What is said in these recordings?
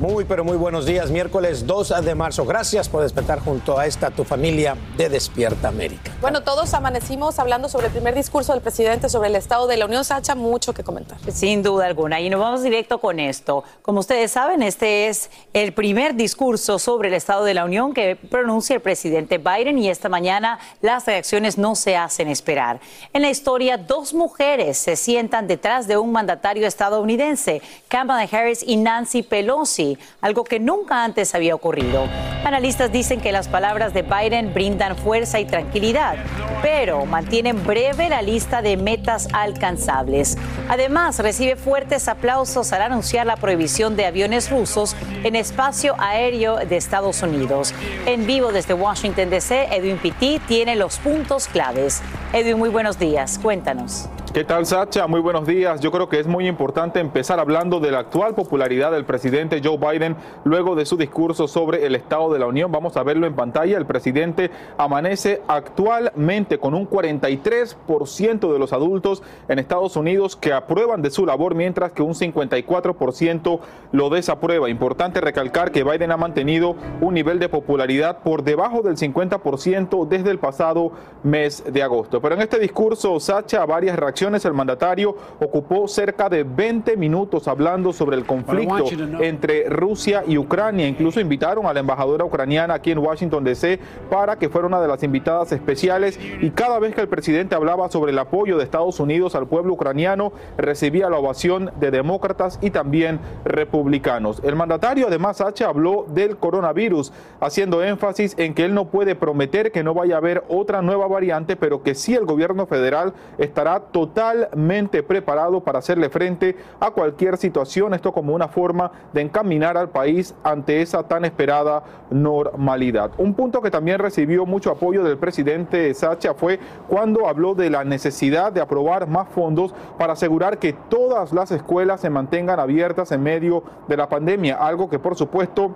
Muy, pero muy buenos días. Miércoles 2 de marzo. Gracias por despertar junto a esta tu familia de Despierta América. Bueno, todos amanecimos hablando sobre el primer discurso del presidente sobre el Estado de la Unión. Sacha, mucho que comentar. Sin duda alguna. Y nos vamos directo con esto. Como ustedes saben, este es el primer discurso sobre el Estado de la Unión que pronuncia el presidente Biden y esta mañana las reacciones no se hacen esperar. En la historia, dos mujeres se sientan detrás de un mandatario estadounidense, Kamala Harris y Nancy Pelosi algo que nunca antes había ocurrido. Analistas dicen que las palabras de Biden brindan fuerza y tranquilidad, pero mantienen breve la lista de metas alcanzables. Además, recibe fuertes aplausos al anunciar la prohibición de aviones rusos en espacio aéreo de Estados Unidos. En vivo desde Washington, D.C., Edwin Pitti tiene los puntos claves. Edwin, muy buenos días. Cuéntanos. ¿Qué tal, Sacha? Muy buenos días. Yo creo que es muy importante empezar hablando de la actual popularidad del presidente Joe Biden luego de su discurso sobre el Estado de la Unión. Vamos a verlo en pantalla. El presidente amanece actualmente con un 43% de los adultos en Estados Unidos que aprueban de su labor, mientras que un 54% lo desaprueba. Importante recalcar que Biden ha mantenido un nivel de popularidad por debajo del 50% desde el pasado mes de agosto. Pero en este discurso, Sacha, varias reacciones el mandatario ocupó cerca de 20 minutos hablando sobre el conflicto entre Rusia y Ucrania. Incluso invitaron a la embajadora ucraniana aquí en Washington, D.C. para que fuera una de las invitadas especiales. Y cada vez que el presidente hablaba sobre el apoyo de Estados Unidos al pueblo ucraniano, recibía la ovación de demócratas y también republicanos. El mandatario además H habló del coronavirus, haciendo énfasis en que él no puede prometer que no vaya a haber otra nueva variante, pero que sí el gobierno federal estará totalmente totalmente preparado para hacerle frente a cualquier situación, esto como una forma de encaminar al país ante esa tan esperada normalidad. Un punto que también recibió mucho apoyo del presidente Sacha fue cuando habló de la necesidad de aprobar más fondos para asegurar que todas las escuelas se mantengan abiertas en medio de la pandemia, algo que por supuesto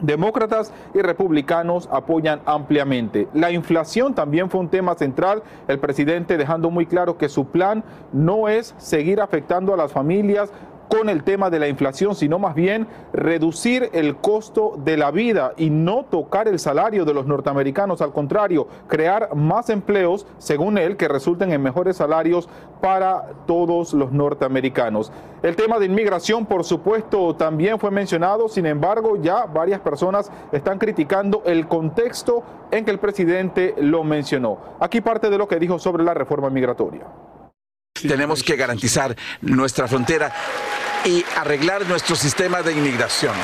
Demócratas y republicanos apoyan ampliamente. La inflación también fue un tema central, el presidente dejando muy claro que su plan no es seguir afectando a las familias con el tema de la inflación, sino más bien reducir el costo de la vida y no tocar el salario de los norteamericanos. Al contrario, crear más empleos, según él, que resulten en mejores salarios para todos los norteamericanos. El tema de inmigración, por supuesto, también fue mencionado. Sin embargo, ya varias personas están criticando el contexto en que el presidente lo mencionó. Aquí parte de lo que dijo sobre la reforma migratoria. Tenemos que garantizar nuestra frontera y arreglar nuestro sistema de inmigración.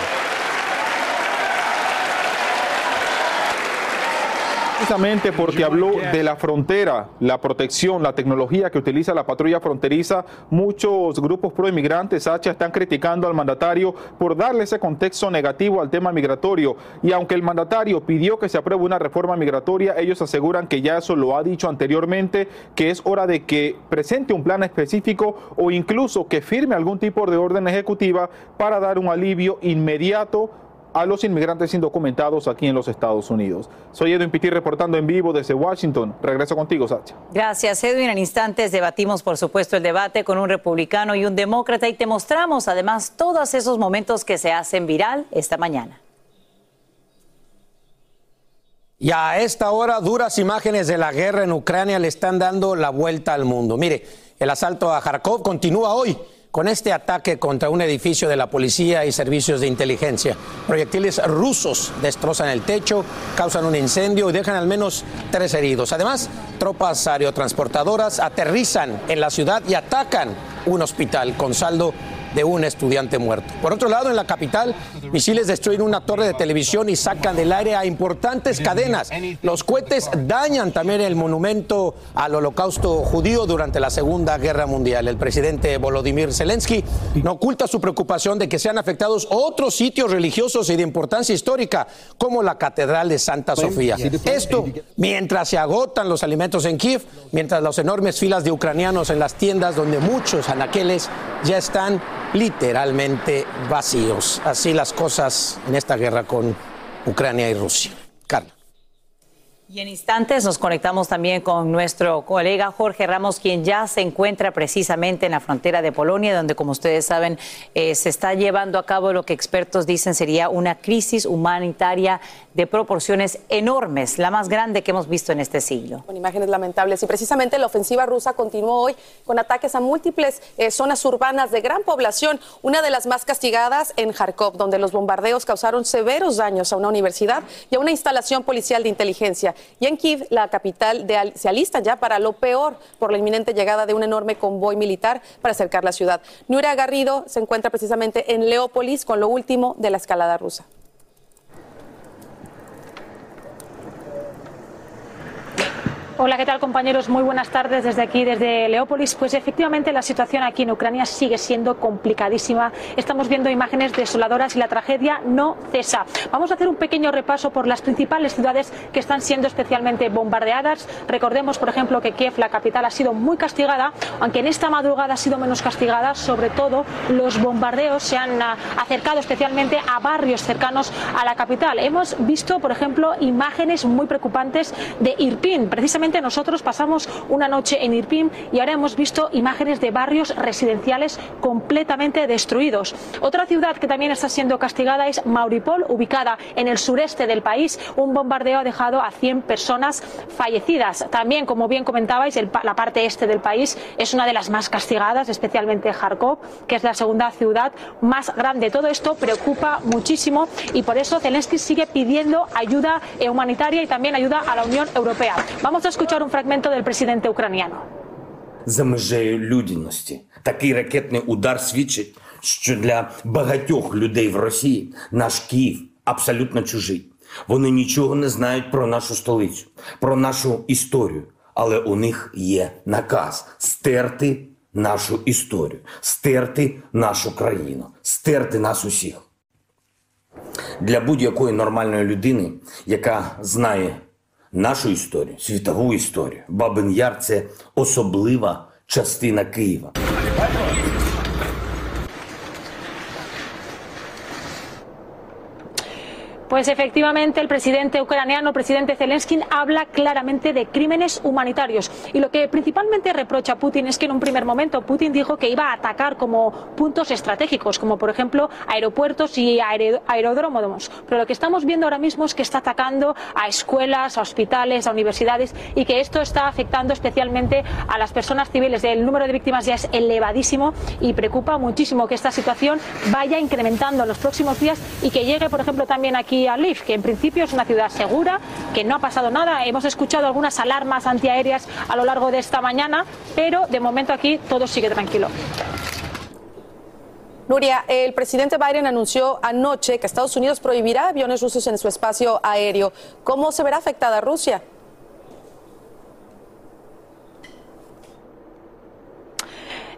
Precisamente porque habló de la frontera, la protección, la tecnología que utiliza la patrulla fronteriza, muchos grupos pro inmigrantes, H, están criticando al mandatario por darle ese contexto negativo al tema migratorio. Y aunque el mandatario pidió que se apruebe una reforma migratoria, ellos aseguran que ya eso lo ha dicho anteriormente, que es hora de que presente un plan específico o incluso que firme algún tipo de orden ejecutiva para dar un alivio inmediato a los inmigrantes indocumentados aquí en los Estados Unidos. Soy Edwin Pitti reportando en vivo desde Washington. Regreso contigo, Sacha. Gracias, Edwin. En instantes debatimos, por supuesto, el debate con un republicano y un demócrata y te mostramos además todos esos momentos que se hacen viral esta mañana. Y a esta hora, duras imágenes de la guerra en Ucrania le están dando la vuelta al mundo. Mire, el asalto a Kharkov continúa hoy con este ataque contra un edificio de la policía y servicios de inteligencia. Proyectiles rusos destrozan el techo, causan un incendio y dejan al menos tres heridos. Además, tropas aerotransportadoras aterrizan en la ciudad y atacan un hospital con saldo de un estudiante muerto. Por otro lado, en la capital, misiles destruyen una torre de televisión y sacan del aire a importantes cadenas. Los cohetes dañan también el monumento al holocausto judío durante la Segunda Guerra Mundial. El presidente Volodymyr Zelensky no oculta su preocupación de que sean afectados otros sitios religiosos y de importancia histórica, como la Catedral de Santa Sofía. Esto mientras se agotan los alimentos en Kiev, mientras las enormes filas de ucranianos en las tiendas donde muchos anaqueles ya están literalmente vacíos. Así las cosas en esta guerra con Ucrania y Rusia. Y en instantes nos conectamos también con nuestro colega Jorge Ramos, quien ya se encuentra precisamente en la frontera de Polonia, donde, como ustedes saben, eh, se está llevando a cabo lo que expertos dicen sería una crisis humanitaria de proporciones enormes, la más grande que hemos visto en este siglo. Con imágenes lamentables. Y precisamente la ofensiva rusa continuó hoy con ataques a múltiples eh, zonas urbanas de gran población, una de las más castigadas en Kharkov, donde los bombardeos causaron severos daños a una universidad y a una instalación policial de inteligencia. Y en Kiev, la capital, de, se alistan ya para lo peor por la inminente llegada de un enorme convoy militar para acercar la ciudad. Nuria Garrido se encuentra precisamente en Leópolis con lo último de la escalada rusa. Hola, ¿qué tal compañeros? Muy buenas tardes desde aquí, desde Leópolis. Pues efectivamente la situación aquí en Ucrania sigue siendo complicadísima. Estamos viendo imágenes desoladoras y la tragedia no cesa. Vamos a hacer un pequeño repaso por las principales ciudades que están siendo especialmente bombardeadas. Recordemos, por ejemplo, que Kiev, la capital, ha sido muy castigada, aunque en esta madrugada ha sido menos castigada. Sobre todo, los bombardeos se han ah, acercado especialmente a barrios cercanos a la capital. Hemos visto, por ejemplo, imágenes muy preocupantes de Irpin, precisamente nosotros pasamos una noche en Irpin y ahora hemos visto imágenes de barrios residenciales completamente destruidos. Otra ciudad que también está siendo castigada es Mauripol, ubicada en el sureste del país. Un bombardeo ha dejado a 100 personas fallecidas. También, como bien comentabais, la parte este del país es una de las más castigadas, especialmente Kharkov, que es la segunda ciudad más grande. Todo esto preocupa muchísimo y por eso Zelensky sigue pidiendo ayuda humanitaria y también ayuda a la Unión Europea. Vamos a escuchar un fragmento del presidente ucraniano. За межею людяності такий ракетний удар свідчить, що для багатьох людей в Росії наш Київ абсолютно чужий. Вони нічого не знають про нашу столицю, про нашу історію. Але у них є наказ стерти нашу історію, стерти нашу країну, стерти нас усіх. Для будь-якої нормальної людини, яка знає нашу історію, світову історію. Бабин Яр це особлива частина Києва. Pues efectivamente el presidente ucraniano, presidente Zelensky, habla claramente de crímenes humanitarios. Y lo que principalmente reprocha Putin es que en un primer momento Putin dijo que iba a atacar como puntos estratégicos, como por ejemplo aeropuertos y aeródromos. Pero lo que estamos viendo ahora mismo es que está atacando a escuelas, a hospitales, a universidades y que esto está afectando especialmente a las personas civiles. El número de víctimas ya es elevadísimo y preocupa muchísimo que esta situación vaya incrementando en los próximos días y que llegue, por ejemplo, también aquí a Lviv, que en principio es una ciudad segura, que no ha pasado nada. Hemos escuchado algunas alarmas antiaéreas a lo largo de esta mañana, pero de momento aquí todo sigue tranquilo. Nuria, el presidente Biden anunció anoche que Estados Unidos prohibirá aviones rusos en su espacio aéreo. ¿Cómo se verá afectada Rusia?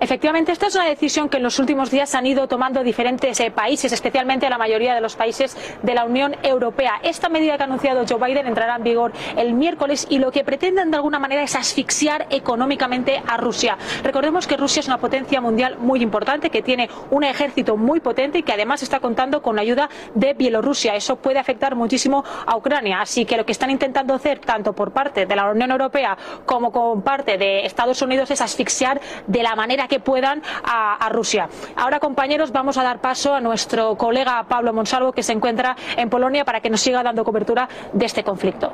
Efectivamente, esta es una decisión que en los últimos días han ido tomando diferentes eh, países, especialmente la mayoría de los países de la Unión Europea. Esta medida que ha anunciado Joe Biden entrará en vigor el miércoles y lo que pretenden de alguna manera es asfixiar económicamente a Rusia. Recordemos que Rusia es una potencia mundial muy importante, que tiene un ejército muy potente y que además está contando con la ayuda de Bielorrusia. Eso puede afectar muchísimo a Ucrania. Así que lo que están intentando hacer, tanto por parte de la Unión Europea como por parte de Estados Unidos, es asfixiar de la manera que puedan a, a Rusia. Ahora, compañeros, vamos a dar paso a nuestro colega Pablo Monsalvo, que se encuentra en Polonia, para que nos siga dando cobertura de este conflicto.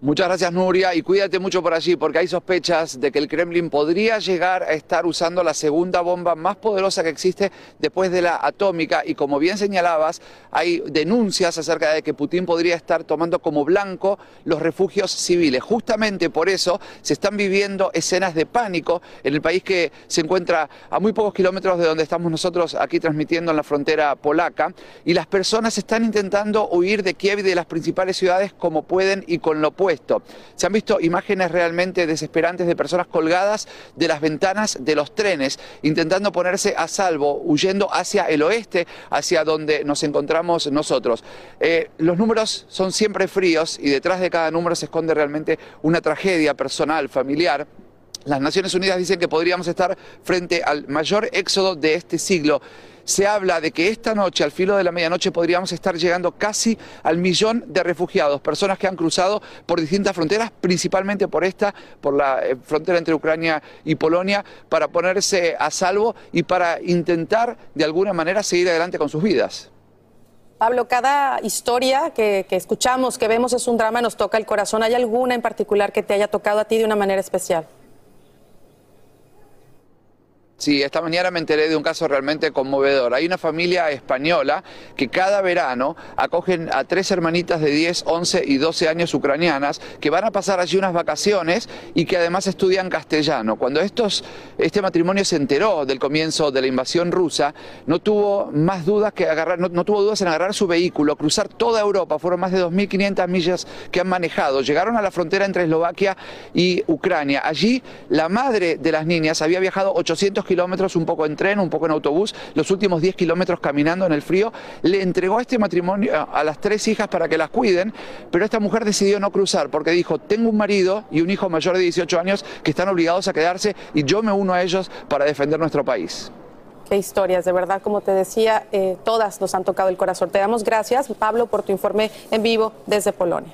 Muchas gracias Nuria y cuídate mucho por allí porque hay sospechas de que el Kremlin podría llegar a estar usando la segunda bomba más poderosa que existe después de la atómica. Y como bien señalabas hay denuncias acerca de que Putin podría estar tomando como blanco los refugios civiles. Justamente por eso se están viviendo escenas de pánico en el país que se encuentra a muy pocos kilómetros de donde estamos nosotros aquí transmitiendo en la frontera polaca. Y las personas están intentando huir de Kiev y de las principales ciudades como pueden y con lo Se han visto imágenes realmente desesperantes de personas colgadas de las ventanas de los trenes, intentando ponerse a salvo, huyendo hacia el oeste, hacia donde nos encontramos nosotros. Eh, los números son siempre fríos y detrás de cada número se esconde realmente una tragedia personal, familiar. Las Naciones Unidas dicen que podríamos estar frente al mayor éxodo de este siglo se habla de que esta noche, al filo de la medianoche, podríamos estar llegando casi al millón de refugiados, personas que han cruzado por distintas fronteras, principalmente por esta, por la eh, frontera entre Ucrania y Polonia, para ponerse a salvo y para intentar de alguna manera seguir adelante con sus vidas. Pablo, cada historia que, que, escuchamos, que vemos es un drama, nos toca el corazón. ¿Hay alguna en particular que te haya tocado a ti de una manera especial? Sí, esta mañana me enteré de un caso realmente conmovedor. Hay una familia española que cada verano acogen a tres hermanitas de 10, 11 y 12 años ucranianas que van a pasar allí unas vacaciones y que además estudian castellano. Cuando estos, este matrimonio se enteró del comienzo de la invasión rusa, no tuvo más dudas que agarrar, no, tuvo dudas en agarrar su vehículo, cruzar toda Europa. Fueron más de 2.500 millas que han manejado. Llegaron a la frontera entre Eslovaquia y Ucrania. Allí la madre de las niñas había viajado 800 kilómetros, un poco en tren, un poco en autobús, los últimos 10 kilómetros caminando en el frío, le entregó a este matrimonio a las tres hijas para que las cuiden, pero esta mujer decidió no cruzar porque dijo, tengo un marido y un hijo mayor de 18 años que están obligados a quedarse y yo me uno a ellos para defender nuestro país. Qué historias, de verdad, como te decía, eh, todas nos han tocado el corazón. Te damos gracias, Pablo, por tu informe en vivo desde Polonia.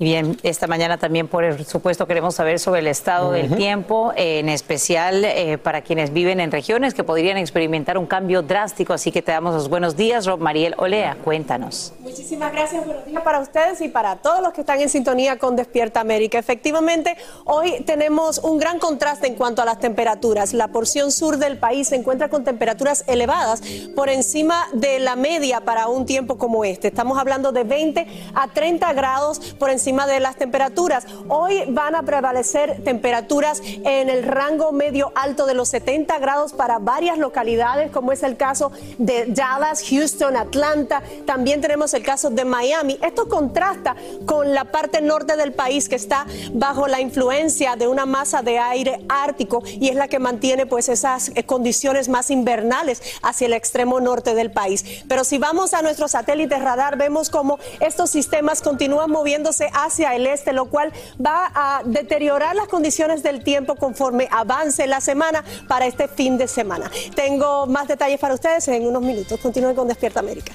Y bien, esta mañana también, por supuesto, queremos saber sobre el estado uh -huh. del tiempo, en especial eh, para quienes viven en regiones que podrían experimentar un cambio drástico. Así que te damos los buenos días, Rob Mariel Olea. Cuéntanos. Muchísimas gracias. Buenos días para ustedes y para todos los que están en sintonía con Despierta América. Efectivamente, hoy tenemos un gran contraste en cuanto a las temperaturas. La porción sur del país se encuentra con temperaturas elevadas por encima de la media para un tiempo como este. Estamos hablando de 20 a 30 grados por encima de las temperaturas. Hoy van a prevalecer temperaturas en el rango medio alto de los 70 grados para varias localidades, como es el caso de Dallas, Houston, Atlanta. También tenemos el caso de Miami. Esto contrasta con la parte norte del país que está bajo la influencia de una masa de aire ártico y es la que mantiene pues esas condiciones más invernales hacia el extremo norte del país. Pero si vamos a nuestro satélite radar, vemos como estos sistemas continúan moviéndose hacia el este, lo cual va a deteriorar las condiciones del tiempo conforme avance la semana para este fin de semana. Tengo más detalles para ustedes en unos minutos. Continúen con Despierta América.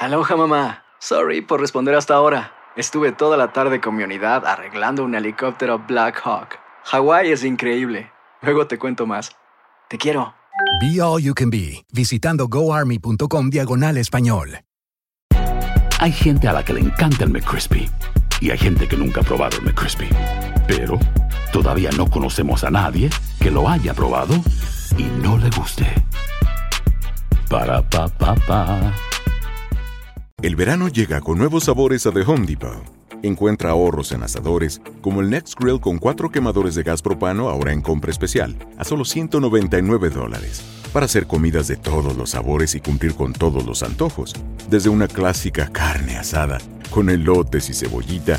Aloha mamá. Sorry por responder hasta ahora. Estuve toda la tarde con mi unidad arreglando un helicóptero Black Hawk. Hawái es increíble. Luego te cuento más. Te quiero. Be All You Can Be, visitando goarmy.com diagonal español. Hay gente a la que le encanta el McCrispy y hay gente que nunca ha probado el McCrispy. Pero todavía no conocemos a nadie que lo haya probado y no le guste. Para pa pa pa. El verano llega con nuevos sabores a The Home Depot. Encuentra ahorros en asadores, como el Next Grill con cuatro quemadores de gas propano ahora en compra especial, a solo 199 dólares. Para hacer comidas de todos los sabores y cumplir con todos los antojos, desde una clásica carne asada con elotes y cebollita,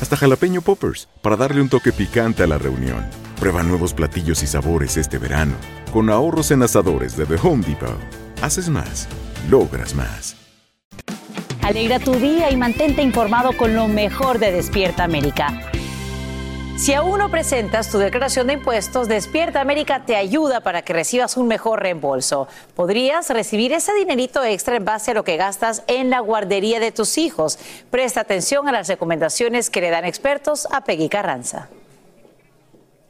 hasta jalapeño poppers para darle un toque picante a la reunión. Prueba nuevos platillos y sabores este verano. Con ahorros en asadores de The Home Depot, haces más, logras más. Alegra tu día y mantente informado con lo mejor de Despierta América. Si aún no presentas tu declaración de impuestos, Despierta América te ayuda para que recibas un mejor reembolso. Podrías recibir ese dinerito extra en base a lo que gastas en la guardería de tus hijos. Presta atención a las recomendaciones que le dan expertos a Peggy Carranza.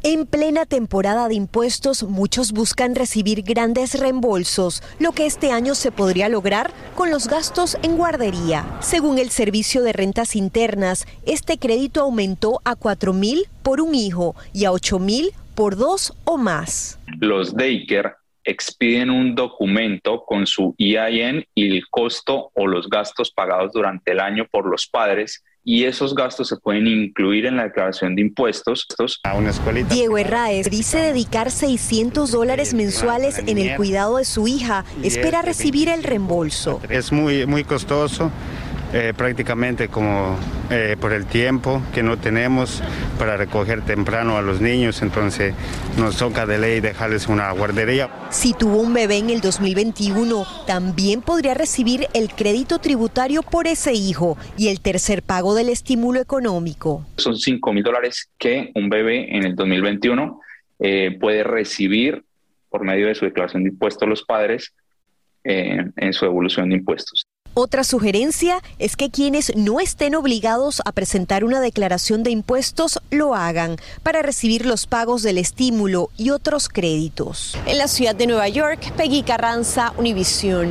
En plena temporada de impuestos, muchos buscan recibir grandes reembolsos, lo que este año se podría lograr con los gastos en guardería. Según el Servicio de Rentas Internas, este crédito aumentó a 4 mil por un hijo y a 8 mil por dos o más. Los daycare expiden un documento con su EIN y el costo o los gastos pagados durante el año por los padres y esos gastos se pueden incluir en la declaración de impuestos. A una escuelita. Diego Herráez dice dedicar 600 dólares mensuales en el cuidado de su hija. Espera recibir el reembolso. Es muy, muy costoso. Eh, prácticamente como eh, por el tiempo que no tenemos para recoger temprano a los niños, entonces nos toca de ley dejarles una guardería. Si tuvo un bebé en el 2021, también podría recibir el crédito tributario por ese hijo y el tercer pago del estímulo económico. Son 5 mil dólares que un bebé en el 2021 eh, puede recibir por medio de su declaración de impuestos los padres en su evolución de impuestos. Otra sugerencia es que quienes no estén obligados a presentar una declaración de impuestos lo hagan para recibir los pagos del estímulo y otros créditos. En la ciudad de Nueva York, Peggy Carranza, Univisión.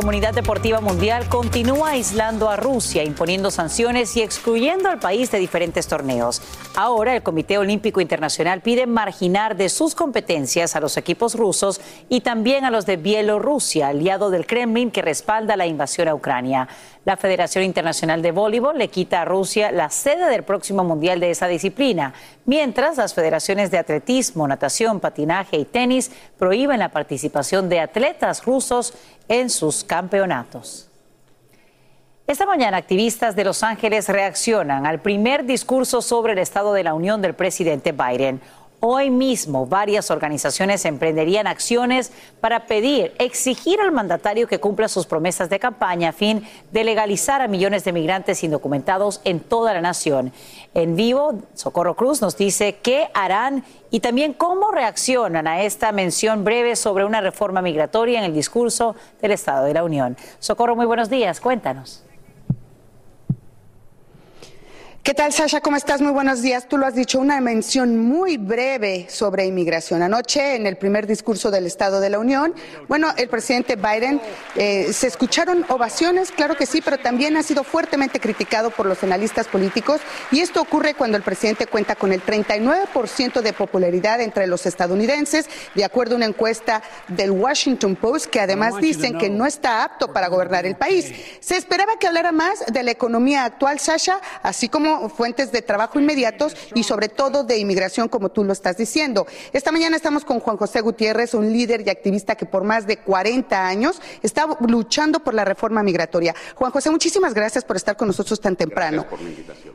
Comunidad deportiva mundial continúa aislando a Rusia, imponiendo sanciones y excluyendo al país de diferentes torneos. Ahora el Comité Olímpico Internacional pide marginar de sus competencias a los equipos rusos y también a los de Bielorrusia, aliado del Kremlin que respalda la invasión a Ucrania. La Federación Internacional de Voleibol le quita a Rusia la sede del próximo Mundial de esa disciplina, mientras las federaciones de atletismo, natación, patinaje y tenis prohíben la participación de atletas rusos en sus campeonatos. Esta mañana activistas de Los Ángeles reaccionan al primer discurso sobre el Estado de la Unión del presidente Biden. Hoy mismo varias organizaciones emprenderían acciones para pedir, exigir al mandatario que cumpla sus promesas de campaña a fin de legalizar a millones de migrantes indocumentados en toda la nación. En vivo, Socorro Cruz nos dice qué harán y también cómo reaccionan a esta mención breve sobre una reforma migratoria en el discurso del Estado de la Unión. Socorro, muy buenos días, cuéntanos. ¿Qué tal, Sasha? ¿Cómo estás? Muy buenos días. Tú lo has dicho, una mención muy breve sobre inmigración. Anoche, en el primer discurso del Estado de la Unión, bueno, el presidente Biden, eh, se escucharon ovaciones, claro que sí, pero también ha sido fuertemente criticado por los analistas políticos. Y esto ocurre cuando el presidente cuenta con el 39% de popularidad entre los estadounidenses, de acuerdo a una encuesta del Washington Post, que además dicen que no está apto para gobernar el país. Se esperaba que hablara más de la economía actual, Sasha, así como fuentes de trabajo inmediatos y sobre todo de inmigración, como tú lo estás diciendo. Esta mañana estamos con Juan José Gutiérrez, un líder y activista que por más de 40 años está luchando por la reforma migratoria. Juan José, muchísimas gracias por estar con nosotros tan temprano.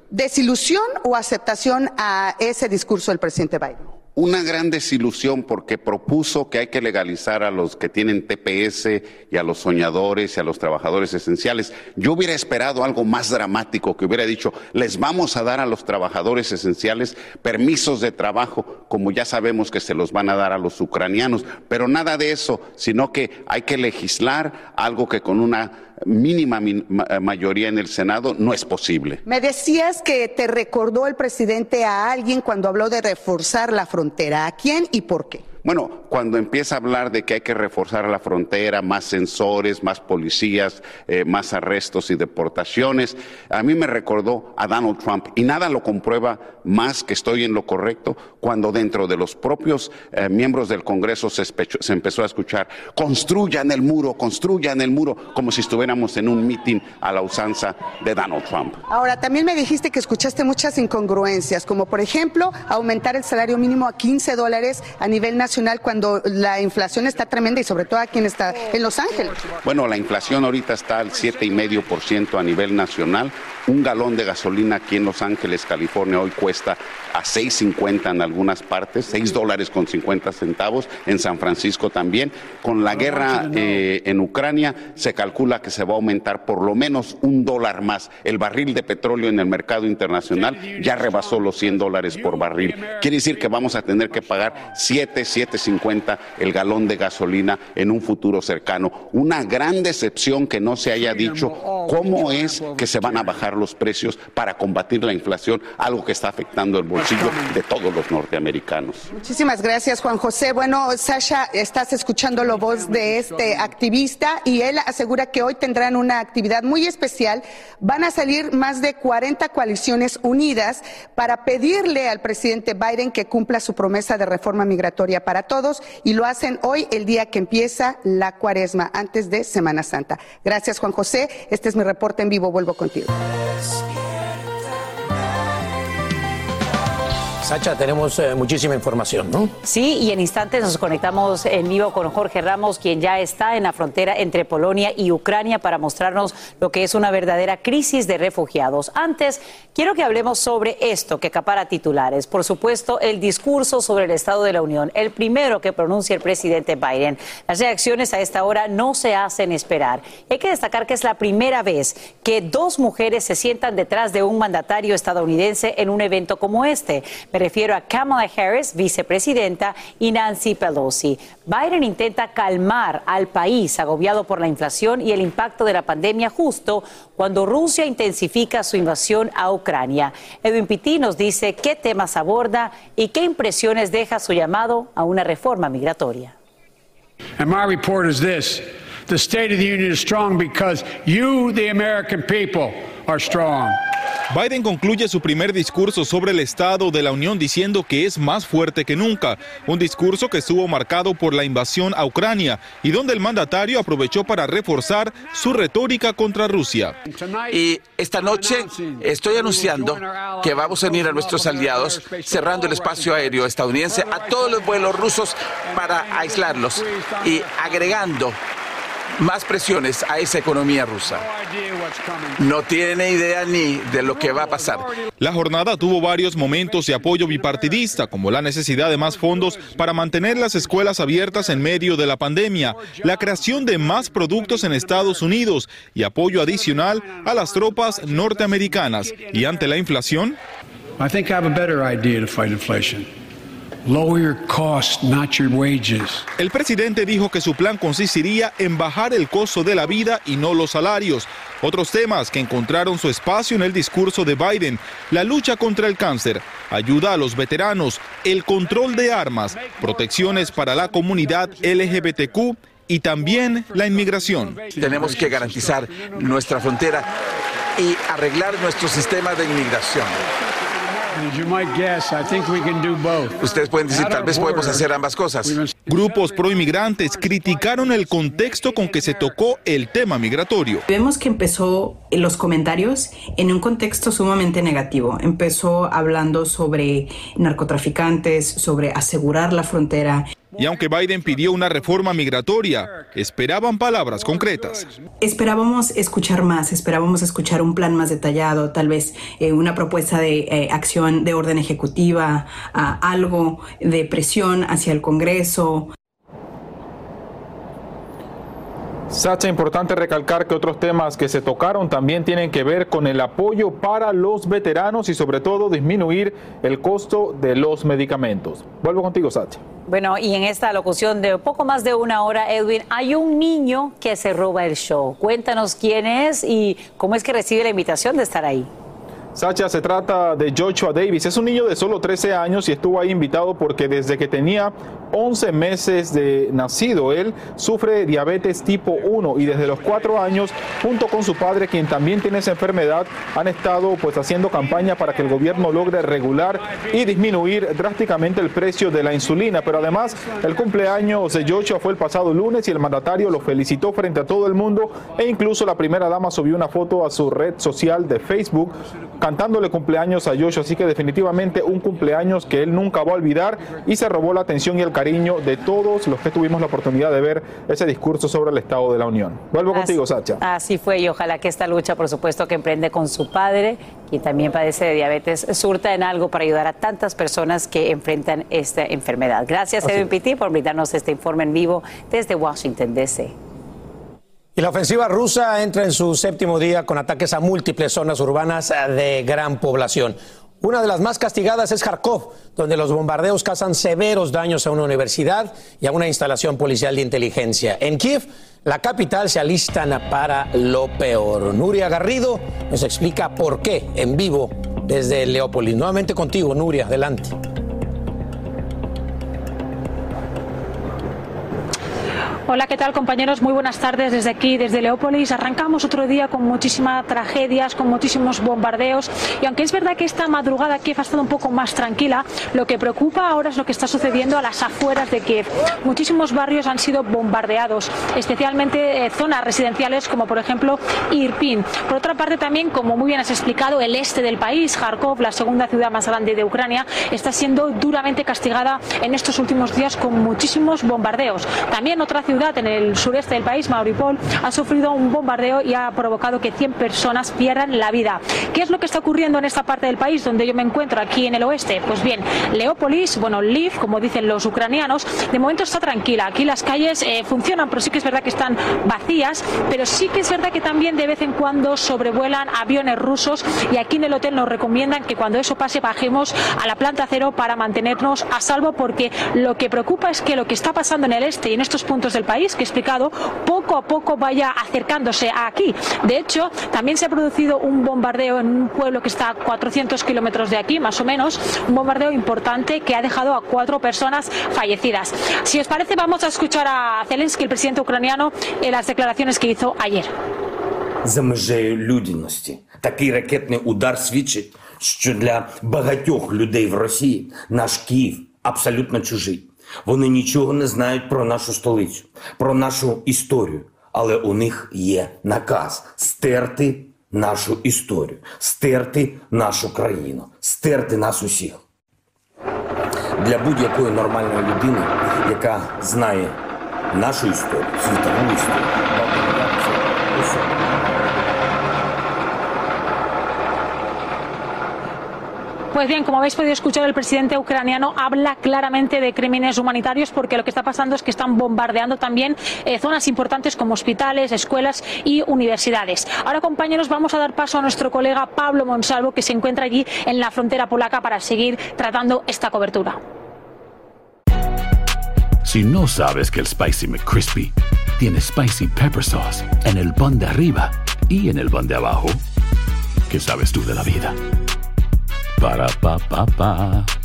¿Desilusión o aceptación a ese discurso del presidente Biden? Una gran desilusión porque propuso que hay que legalizar a los que tienen TPS y a los soñadores y a los trabajadores esenciales. Yo hubiera esperado algo más dramático, que hubiera dicho, les vamos a dar a los trabajadores esenciales permisos de trabajo, como ya sabemos que se los van a dar a los ucranianos, pero nada de eso, sino que hay que legislar algo que con una mínima eh, mayoría en el Senado no es posible. Me decías que te recordó el presidente a alguien cuando habló de reforzar la frontera. ¿A quién y por qué? Bueno, cuando empieza a hablar de que hay que reforzar la frontera, más sensores, más policías, eh, más arrestos y deportaciones, a mí me recordó a Donald Trump y nada lo comprueba más que estoy en lo correcto cuando dentro de los propios eh, miembros del Congreso se, se, empezó a escuchar, construyan el muro, construyan el muro, como si estuviéramos en un mitin a la usanza de Donald Trump. Ahora, también me dijiste que escuchaste muchas incongruencias, como por ejemplo aumentar el salario mínimo a 15 dólares a nivel nacional cuando la inflación está tremenda y sobre todo aquí en, esta, en Los Ángeles? Bueno, la inflación ahorita está al 7,5% a nivel nacional. Un galón de gasolina aquí en Los Ángeles, California, hoy cuesta a 6.50 en algunas partes, 6 dólares con 50 centavos, en San Francisco también. Con la guerra eh, en Ucrania se calcula que se va a aumentar por lo menos un dólar más. El barril de petróleo en el mercado internacional ya rebasó los 100 dólares por barril. Quiere decir que vamos a tener que pagar 7, 7.50 el galón de gasolina en un futuro cercano. Una gran decepción que no se haya dicho cómo es que se van a bajar los precios para combatir la inflación, algo que está afectando el bolsillo de todos los norteamericanos. Muchísimas gracias, Juan José. Bueno, Sasha, estás escuchando la voz de este activista y él asegura que hoy tendrán una actividad muy especial. Van a salir más de 40 coaliciones unidas para pedirle al presidente Biden que cumpla su promesa de reforma migratoria para todos y lo hacen hoy, el día que empieza la cuaresma, antes de Semana Santa. Gracias, Juan José. Este es mi reporte en vivo. Vuelvo contigo. speak. Sacha, tenemos eh, muchísima información, ¿no? Sí, y en instantes nos conectamos en vivo con Jorge Ramos, quien ya está en la frontera entre Polonia y Ucrania para mostrarnos lo que es una verdadera crisis de refugiados. Antes, quiero que hablemos sobre esto que acapara titulares. Por supuesto, el discurso sobre el Estado de la Unión, el primero que pronuncia el presidente Biden. Las reacciones a esta hora no se hacen esperar. Hay que destacar que es la primera vez que dos mujeres se sientan detrás de un mandatario estadounidense en un evento como este. Me refiero a Kamala Harris, vicepresidenta, y Nancy Pelosi. Biden intenta calmar al país agobiado por la inflación y el impacto de la pandemia justo cuando Rusia intensifica su invasión a Ucrania. Edwin Pitti nos dice qué temas aborda y qué impresiones deja su llamado a una reforma migratoria. And my report is this. The State of the Union is strong because you, the American people, are strong. Biden concluye su primer discurso sobre el Estado de la Unión diciendo que es más fuerte que nunca, un discurso que estuvo marcado por la invasión a Ucrania y donde el mandatario aprovechó para reforzar su retórica contra Rusia. Y esta noche estoy anunciando que vamos a unir a nuestros aliados cerrando el espacio aéreo estadounidense a todos los vuelos rusos para aislarlos y agregando más presiones a esa economía rusa. No tiene idea ni de lo que va a pasar. La jornada tuvo varios momentos de apoyo bipartidista, como la necesidad de más fondos para mantener las escuelas abiertas en medio de la pandemia, la creación de más productos en Estados Unidos y apoyo adicional a las tropas norteamericanas. Y ante la inflación, I think I have a better idea to fight inflation. El presidente dijo que su plan consistiría en bajar el costo de la vida y no los salarios. Otros temas que encontraron su espacio en el discurso de Biden, la lucha contra el cáncer, ayuda a los veteranos, el control de armas, protecciones para la comunidad LGBTQ y también la inmigración. Tenemos que garantizar nuestra frontera y arreglar nuestro sistema de inmigración. Ustedes pueden decir, tal vez podemos hacer ambas cosas. Grupos proinmigrantes criticaron el contexto con que se tocó el tema migratorio. Vemos que empezó los comentarios en un contexto sumamente negativo. Empezó hablando sobre narcotraficantes, sobre asegurar la frontera. Y aunque Biden pidió una reforma migratoria, esperaban palabras concretas. Esperábamos escuchar más, esperábamos escuchar un plan más detallado, tal vez eh, una propuesta de eh, acción de orden ejecutiva, algo de presión hacia el Congreso. Sacha, importante recalcar que otros temas que se tocaron también tienen que ver con el apoyo para los veteranos y sobre todo disminuir el costo de los medicamentos. Vuelvo contigo, Sacha. Bueno, y en esta locución de poco más de una hora, Edwin, hay un niño que se roba el show. Cuéntanos quién es y cómo es que recibe la invitación de estar ahí. Sacha, se trata de Joshua Davis. Es un niño de solo 13 años y estuvo ahí invitado porque desde que tenía 11 meses de nacido, él sufre diabetes tipo 1 y desde los 4 años, junto con su padre, quien también tiene esa enfermedad, han estado pues haciendo campaña para que el gobierno logre regular y disminuir drásticamente el precio de la insulina. Pero además, el cumpleaños de Joshua fue el pasado lunes y el mandatario lo felicitó frente a todo el mundo e incluso la primera dama subió una foto a su red social de Facebook cantándole cumpleaños a Joshua, así que definitivamente un cumpleaños que él nunca va a olvidar y se robó la atención y el cariño cariño de todos los que tuvimos la oportunidad de ver ese discurso sobre el Estado de la Unión. Vuelvo contigo, Sacha. Así fue y ojalá que esta lucha, por supuesto, que emprende con su padre, quien también padece de diabetes, surta en algo para ayudar a tantas personas que enfrentan esta enfermedad. Gracias, Edwin Pitti, por brindarnos este informe en vivo desde Washington, D.C. Y la ofensiva rusa entra en su séptimo día con ataques a múltiples zonas urbanas de gran población. Una de las más castigadas es Kharkov, donde los bombardeos causan severos daños a una universidad y a una instalación policial de inteligencia. En Kiev, la capital, se alistan para lo peor. Nuria Garrido nos explica por qué en vivo desde Leópolis. Nuevamente contigo, Nuria, adelante. Hola, ¿qué tal compañeros? Muy buenas tardes desde aquí, desde Leópolis. Arrancamos otro día con muchísimas tragedias, con muchísimos bombardeos y aunque es verdad que esta madrugada Kiev ha estado un poco más tranquila, lo que preocupa ahora es lo que está sucediendo a las afueras de Kiev. Muchísimos barrios han sido bombardeados, especialmente eh, zonas residenciales como por ejemplo Irpin. Por otra parte también, como muy bien has explicado, el este del país, Kharkov, la segunda ciudad más grande de Ucrania, está siendo duramente castigada en estos últimos días con muchísimos bombardeos. También otra ciudad ciudad en el sureste del país, Mauripol, ha sufrido un bombardeo y ha provocado que 100 personas pierdan la vida. ¿Qué es lo que está ocurriendo en esta parte del país donde yo me encuentro, aquí en el oeste? Pues bien, Leópolis, bueno, Lviv, como dicen los ucranianos, de momento está tranquila. Aquí las calles eh, funcionan, pero sí que es verdad que están vacías, pero sí que es verdad que también de vez en cuando sobrevuelan aviones rusos y aquí en el hotel nos recomiendan que cuando eso pase bajemos a la planta cero para mantenernos a salvo porque lo que preocupa es que lo que está pasando en el este y en estos puntos del país que he explicado, poco a poco vaya acercándose a aquí. De hecho, también se ha producido un bombardeo en un pueblo que está a 400 kilómetros de aquí, más o menos, un bombardeo importante que ha dejado a cuatro personas fallecidas. Si os parece, vamos a escuchar a Zelensky, el presidente ucraniano, en las declaraciones que hizo ayer. за межею людяності. Такий ракетний удар свідчить, що для багатьох людей в Росії наш Київ абсолютно чужий. Вони нічого не знають про нашу столицю, про нашу історію. Але у них є наказ стерти нашу історію, стерти нашу країну, стерти нас усіх. Для будь-якої нормальної людини, яка знає нашу історію, світову історію, Pues bien, como habéis podido escuchar, el presidente ucraniano habla claramente de crímenes humanitarios porque lo que está pasando es que están bombardeando también eh, zonas importantes como hospitales, escuelas y universidades. Ahora, compañeros, vamos a dar paso a nuestro colega Pablo Monsalvo, que se encuentra allí en la frontera polaca para seguir tratando esta cobertura. Si no sabes que el Spicy McCrispy tiene Spicy Pepper Sauce en el pan de arriba y en el pan de abajo, ¿qué sabes tú de la vida? Para pa pa pa.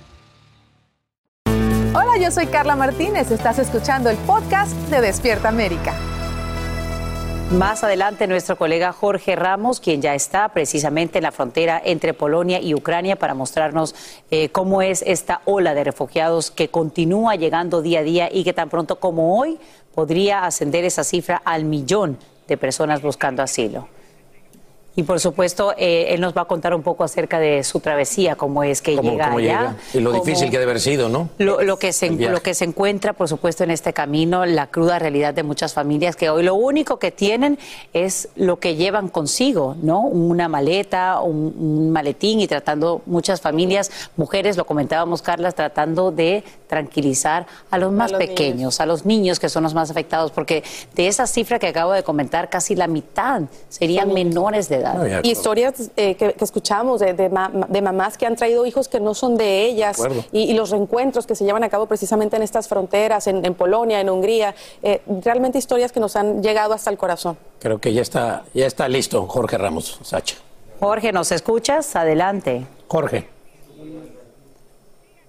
Hola, yo soy Carla Martínez. Estás escuchando el podcast de Despierta América. Más adelante nuestro colega Jorge Ramos, quien ya está precisamente en la frontera entre Polonia y Ucrania para mostrarnos eh, cómo es esta ola de refugiados que continúa llegando día a día y que tan pronto como hoy podría ascender esa cifra al millón de personas buscando asilo. Y por supuesto, eh, él nos va a contar un poco acerca de su travesía, cómo es que ¿Cómo, llega cómo allá. llega? Y lo cómo- difícil que debe haber sido, ¿no? Lo, lo que se, lo que se encuentra, por supuesto, en este camino, la cruda realidad de muchas familias que hoy lo único que tienen es lo que llevan consigo, ¿no? Una maleta, un, un maletín y tratando muchas familias, mujeres, lo comentábamos, Carlas, tratando de tranquilizar a los más los pequeños, a los niños que son los más afectados, porque de esa cifra que acabo de comentar, casi la mitad serían menores de edad. Y historias eh, que, que escuchamos de, de ma- de mamás que han traído hijos que no son de ellas De acuerdo. y, y los reencuentros que se llevan a cabo precisamente en estas fronteras, en, en Polonia, en Hungría, eh, realmente historias que nos han llegado hasta el corazón. Creo que ya está, ya está listo Jorge Ramos, Sacha. Jorge, ¿nos escuchas? Adelante. Jorge.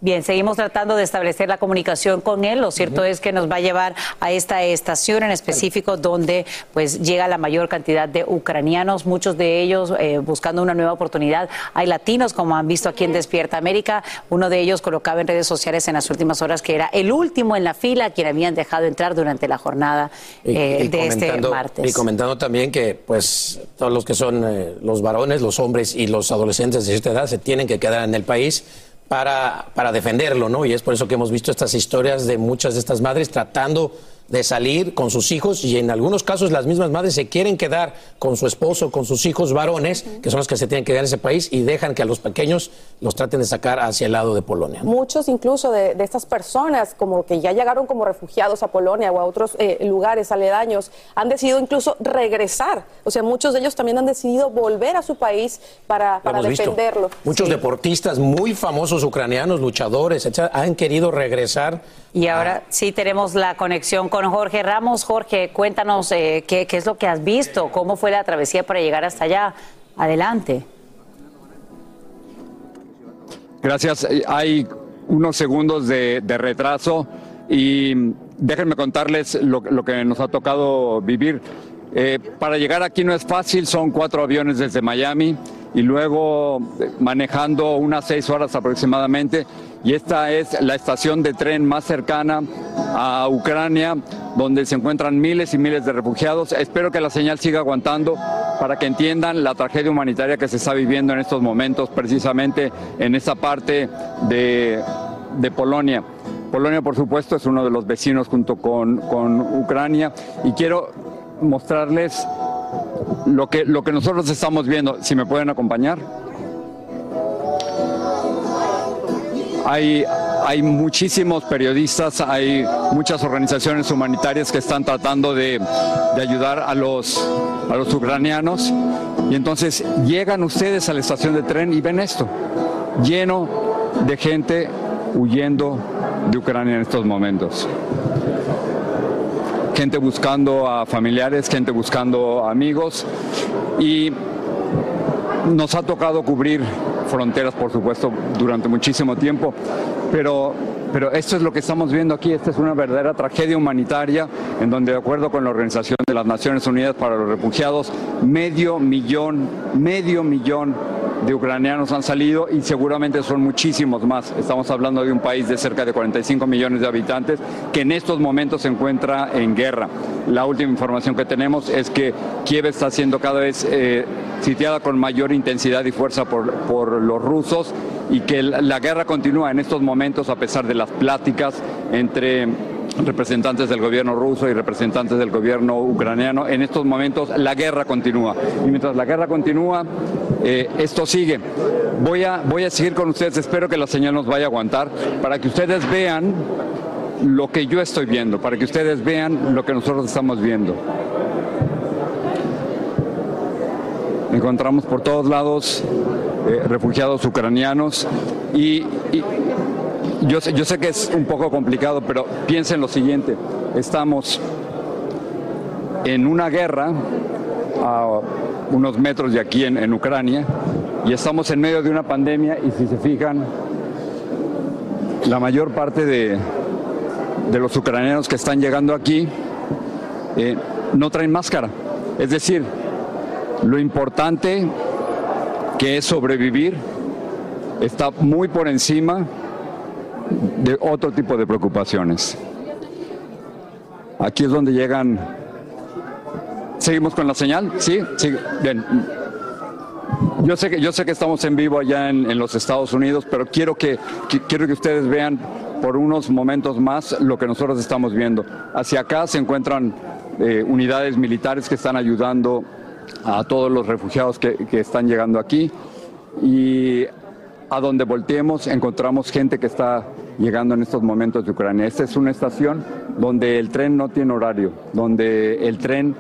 Bien, seguimos tratando de establecer la comunicación con él. Lo cierto es que nos va a llevar a esta estación en específico donde pues llega la mayor cantidad de ucranianos, muchos de ellos eh, buscando una nueva oportunidad. Hay latinos, como han visto aquí en Despierta América. Uno de ellos colocaba en redes sociales en las últimas horas que era el último en la fila quien habían dejado entrar durante la jornada eh, y de este martes. Y comentando también que, pues, todos los que son eh, los varones, los hombres y los adolescentes de esta edad se tienen que quedar en el país para, para defenderlo, ¿no? Y es por eso que hemos visto estas historias de muchas de estas madres tratando de salir con sus hijos y en algunos casos las mismas madres se quieren quedar con su esposo, con sus hijos varones, que son los que se tienen que quedar en ese país y dejan que a los pequeños los traten de sacar hacia el lado de Polonia. ¿no? Muchos incluso de, de estas personas, como que ya llegaron como refugiados a Polonia o a otros eh, lugares aledaños, han decidido incluso regresar. O sea, muchos de ellos también han decidido volver a su país para, para hemos visto. defenderlo. Muchos Sí. deportistas muy famosos ucranianos, luchadores, etcétera, han querido regresar. Y ahora sí tenemos la conexión con Jorge Ramos. Jorge, cuéntanos eh, qué, es lo que has visto, cómo fue la travesía para llegar hasta allá. Adelante. Gracias. Hay unos segundos de, retraso y déjenme contarles lo, lo que nos ha tocado vivir. Eh, para llegar aquí no es fácil, son cuatro aviones desde Miami y luego eh, manejando unas seis horas aproximadamente. Y esta es la estación de tren más cercana a Ucrania, donde se encuentran miles y miles de refugiados. Espero que la señal siga aguantando para que entiendan la tragedia humanitaria que se está viviendo en estos momentos, precisamente en esta parte de, de Polonia. Polonia, por supuesto, es uno de los vecinos junto con, con Ucrania y quiero mostrarles lo que, lo que nosotros estamos viendo. Si me pueden acompañar. Hay, hay muchísimos periodistas, hay muchas organizaciones humanitarias que están tratando de, de ayudar a los, a los ucranianos. Y entonces llegan ustedes a la estación de tren y ven esto, lleno de gente huyendo de Ucrania en estos momentos. Gente buscando a familiares, gente buscando amigos y nos ha tocado cubrir fronteras, por supuesto, durante muchísimo tiempo, pero, pero esto es lo que estamos viendo aquí, esta es una verdadera tragedia humanitaria, en donde de acuerdo con la Organización de las Naciones Unidas para los Refugiados, medio millón, medio millón de ucranianos han salido y seguramente son muchísimos más. Estamos hablando de un país de cerca de 45 millones de habitantes que en estos momentos se encuentra en guerra. La última información que tenemos es que Kiev está siendo cada vez eh, sitiada con mayor intensidad y fuerza por, por los rusos y que la, la guerra continúa en estos momentos a pesar de las pláticas entre representantes del gobierno ruso y representantes del gobierno ucraniano. En estos momentos la guerra continúa. Y mientras la guerra continúa, eh, esto sigue. Voy a, voy a seguir con ustedes, espero que la señal nos vaya a aguantar, para que ustedes vean lo que yo estoy viendo, para que ustedes vean lo que nosotros estamos viendo. Encontramos por todos lados eh, refugiados ucranianos y, y yo, sé, yo sé que es un poco complicado, pero piensen lo siguiente, estamos en una guerra a unos metros de aquí en, Ucrania y estamos en medio de una pandemia y si se fijan, la mayor parte de, de los ucranianos que están llegando aquí eh, no traen máscara. Es decir, lo importante que es sobrevivir está muy por encima de otro tipo de preocupaciones. Aquí es donde llegan. ¿Seguimos con la señal? Sí, sí. Bien. yo sé que yo sé que estamos en vivo allá en, los Estados Unidos, pero quiero que, quiero que ustedes vean por unos momentos más lo que nosotros estamos viendo. Hacia acá se encuentran eh, unidades militares que están ayudando a todos los refugiados que, que están llegando aquí y a donde volteemos encontramos gente que está llegando en estos momentos de Ucrania. Esta es una estación donde el tren no tiene horario, donde el tren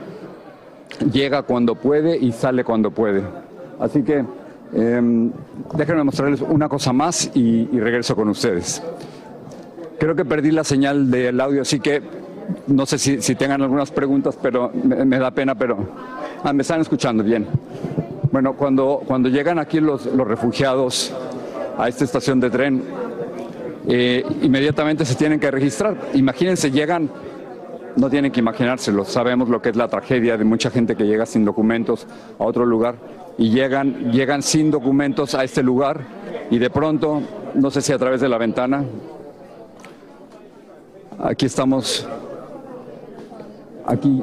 llega cuando puede y sale cuando puede. Así que em, déjenme mostrarles una cosa más y, regreso con ustedes. Creo que perdí la señal del audio, así que no sé si, tengan algunas preguntas, pero me, da pena, pero ah, me están escuchando bien. Bueno, cuando, cuando llegan aquí los, los refugiados a esta estación de tren, eh, inmediatamente se tienen que registrar. Imagínense, llegan, no tienen que imaginárselo, sabemos lo que es la tragedia de mucha gente que llega sin documentos a otro lugar y llegan, llegan sin documentos a este lugar y de pronto, no sé si a través de la ventana, aquí estamos, aquí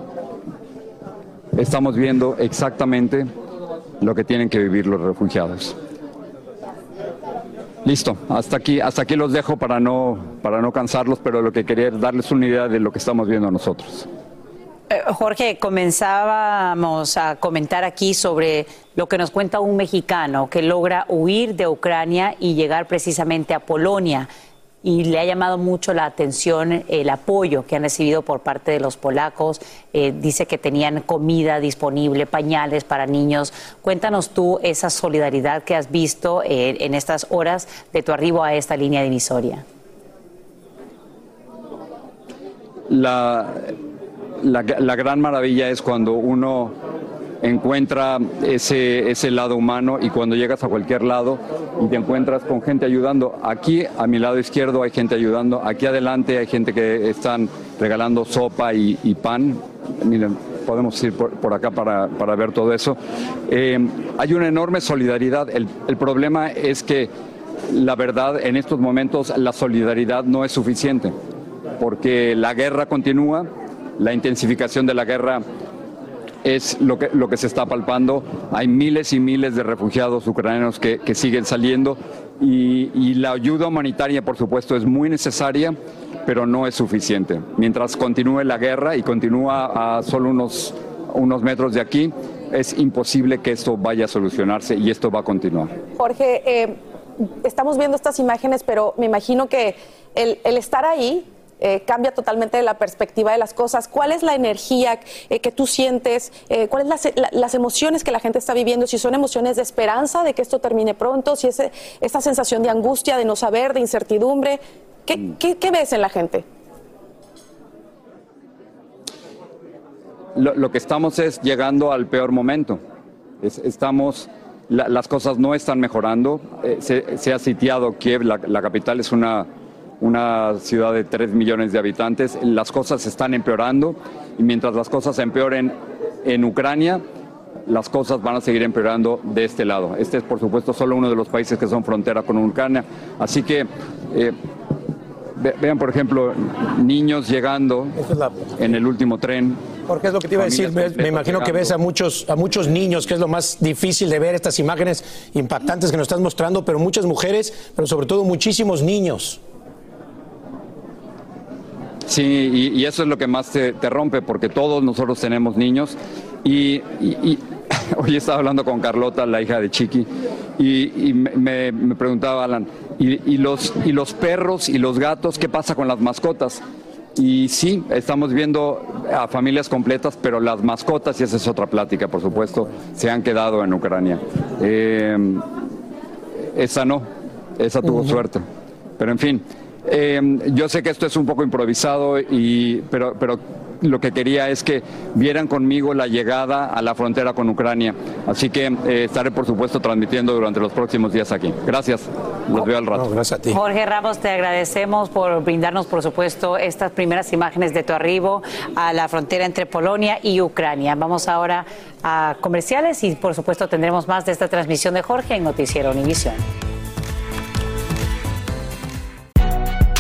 estamos viendo exactamente lo que tienen que vivir los refugiados. Listo, hasta aquí, hasta aquí los dejo para no, para no cansarlos, pero lo que quería es darles una idea de lo que estamos viendo nosotros. Eh, Jorge, comenzábamos a comentar aquí sobre lo que nos cuenta un mexicano que logra huir de Ucrania y llegar precisamente a Polonia y le ha llamado mucho la atención el apoyo que han recibido por parte de los polacos. Eh, dice que tenían comida disponible, pañales para niños. Cuéntanos tú esa solidaridad que has visto eh, en estas horas de tu arribo a esta línea divisoria. La, la, la gran maravilla es cuando uno encuentra ese, ese lado humano y cuando llegas a cualquier lado y te encuentras con gente ayudando. Aquí a mi lado izquierdo hay gente ayudando, aquí adelante hay gente que están regalando sopa y, pan. Miren, podemos ir por, acá para, ver todo eso. Eh, hay una enorme solidaridad. El, el problema es que la verdad en estos momentos la solidaridad no es suficiente porque la guerra continúa, la intensificación de la guerra es lo que, lo que se está palpando. Hay miles y miles de refugiados ucranianos que, siguen saliendo y, la ayuda humanitaria, por supuesto, es muy necesaria, pero no es suficiente. Mientras continúe la guerra y continúa a solo unos, unos metros de aquí, es imposible que esto vaya a solucionarse y esto va a continuar. Jorge, eh, estamos viendo estas imágenes, pero me imagino que el estar ahí eh, cambia totalmente la perspectiva de las cosas. ¿Cuál es la energía eh, que tú sientes? Eh, ¿Cuáles son las, emociones que la gente está viviendo? Si son emociones de esperanza de que esto termine pronto, si es esta sensación de angustia, de no saber, de incertidumbre. ¿Qué, mm. ves en la gente? Lo, que estamos es llegando al peor momento. estamos, las cosas no están mejorando. Se, ha sitiado Kiev, la capital es una una ciudad de 3 millones de habitantes, las cosas están empeorando y mientras las cosas empeoren en Ucrania, las cosas van a seguir empeorando de este lado. Este es, por supuesto, solo uno de los países que son frontera con Ucrania. Así que, eh, vean, por ejemplo, niños llegando en el último tren. Porque es lo que te iba a decir, me, imagino que ves a muchos, a muchos niños, que es lo más difícil de ver estas imágenes impactantes que nos estás mostrando, pero muchas mujeres, pero sobre todo muchísimos niños. Sí, y, eso es lo que más te, rompe, porque todos nosotros tenemos niños. Y, hoy estaba hablando con Carlota, la hija de Chiqui, y, me, preguntaba Alan, ¿y, los, ¿y los perros y los gatos qué pasa con las mascotas? Y sí, estamos viendo a familias completas, pero las mascotas, y esa es otra plática, por supuesto, se han quedado en Ucrania. Eh, esa no, esa tuvo suerte. Pero en fin, eh, yo sé que esto es un poco improvisado, y, pero, pero lo que quería es que vieran conmigo la llegada a la frontera con Ucrania. Así que eh, estaré, por supuesto, transmitiendo durante los próximos días aquí. Gracias. Los veo al rato. gracias a ti. Jorge Ramos, te agradecemos por brindarnos, por supuesto, estas primeras imágenes de tu arribo a la frontera entre Polonia y Ucrania. Vamos ahora a comerciales y, por supuesto, tendremos más de esta transmisión de Jorge en Noticiero Univisión.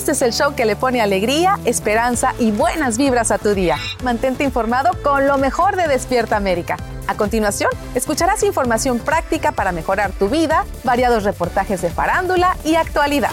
Este es el show que le pone alegría, esperanza y buenas vibras a tu día. Mantente informado con lo mejor de Despierta América. A continuación, escucharás información práctica para mejorar tu vida, variados reportajes de farándula y actualidad.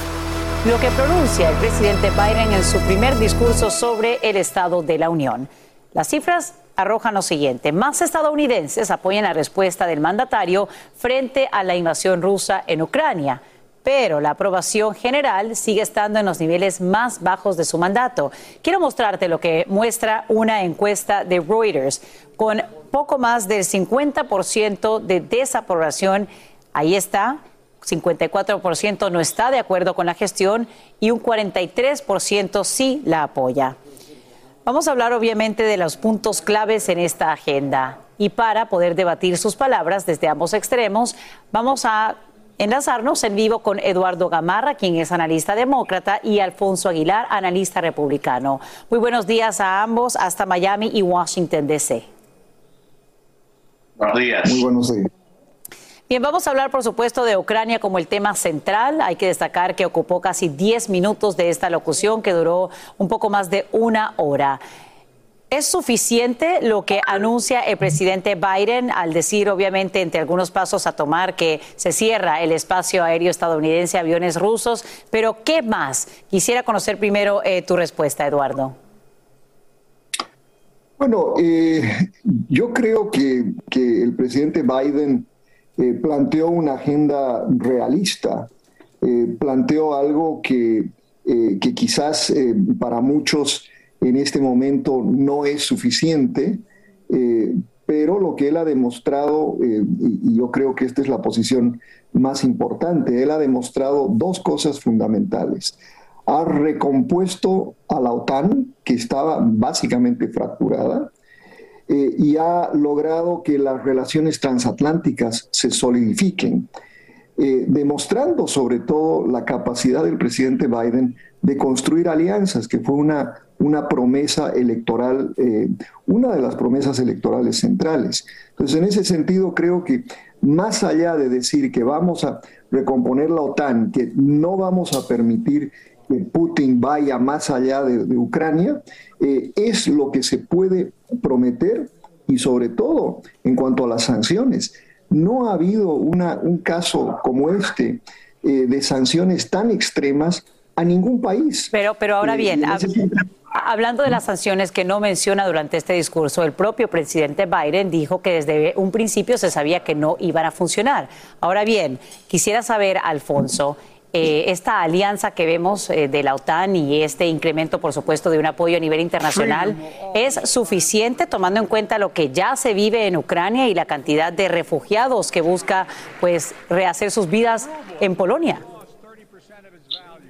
Lo que pronuncia el presidente Biden en su primer discurso sobre el Estado de la Unión. Las cifras arrojan lo siguiente. Más estadounidenses apoyan la respuesta del mandatario frente a la invasión rusa en Ucrania pero la aprobación general sigue estando en los niveles más bajos de su mandato. Quiero mostrarte lo que muestra una encuesta de Reuters con poco más del 50% de desaprobación. Ahí está. 54% no está de acuerdo con la gestión y un 43% sí la apoya. Vamos a hablar obviamente de los puntos claves en esta agenda. Y para poder debatir sus palabras desde ambos extremos, vamos a enlazarnos en vivo con Eduardo Gamarra, quien es analista demócrata, y Alfonso Aguilar, analista republicano. Muy buenos días a ambos, hasta Miami y Washington, D.C. Buenos días. Muy buenos días. Bien, vamos a hablar, por supuesto, de Ucrania como el tema central. Hay que destacar que ocupó casi 10 minutos de esta locución, que duró un poco más de una hora. ¿Es suficiente lo que anuncia el presidente Biden al decir, obviamente, entre algunos pasos a tomar que se cierra el espacio aéreo estadounidense aviones rusos? Pero, ¿qué más? Quisiera conocer primero eh, tu respuesta, Eduardo. Bueno, eh, yo creo que, el presidente Biden eh, planteó una agenda realista, planteó algo que, que quizás para muchos en este momento no es suficiente, eh, pero lo que él ha demostrado, eh, y, yo creo que esta es la posición más importante, él ha demostrado dos cosas fundamentales. Ha recompuesto a la OTAN, que estaba básicamente fracturada, eh, y ha logrado que las relaciones transatlánticas se solidifiquen. demostrando sobre todo la capacidad del presidente Biden de construir alianzas, que fue una una promesa electoral, eh, una de las promesas electorales centrales. Entonces, en ese sentido, creo que más allá de decir que vamos a recomponer la OTAN, que no vamos a permitir que Putin vaya más allá de, Ucrania, eh, es lo que se puede prometer y sobre todo en cuanto a las sanciones. No ha habido una, un caso como este eh, de sanciones tan extremas a ningún país. Pero, pero ahora bien, Hablando de las sanciones que no menciona durante este discurso, el propio presidente Biden dijo que desde un principio se sabía que no iban a funcionar. Ahora bien, quisiera saber, Alfonso, eh, esta alianza que vemos eh, de la OTAN y este incremento, por supuesto, de un apoyo a nivel internacional, ¿es suficiente tomando en cuenta lo que ya se vive en Ucrania y la cantidad de refugiados que busca pues rehacer sus vidas en Polonia?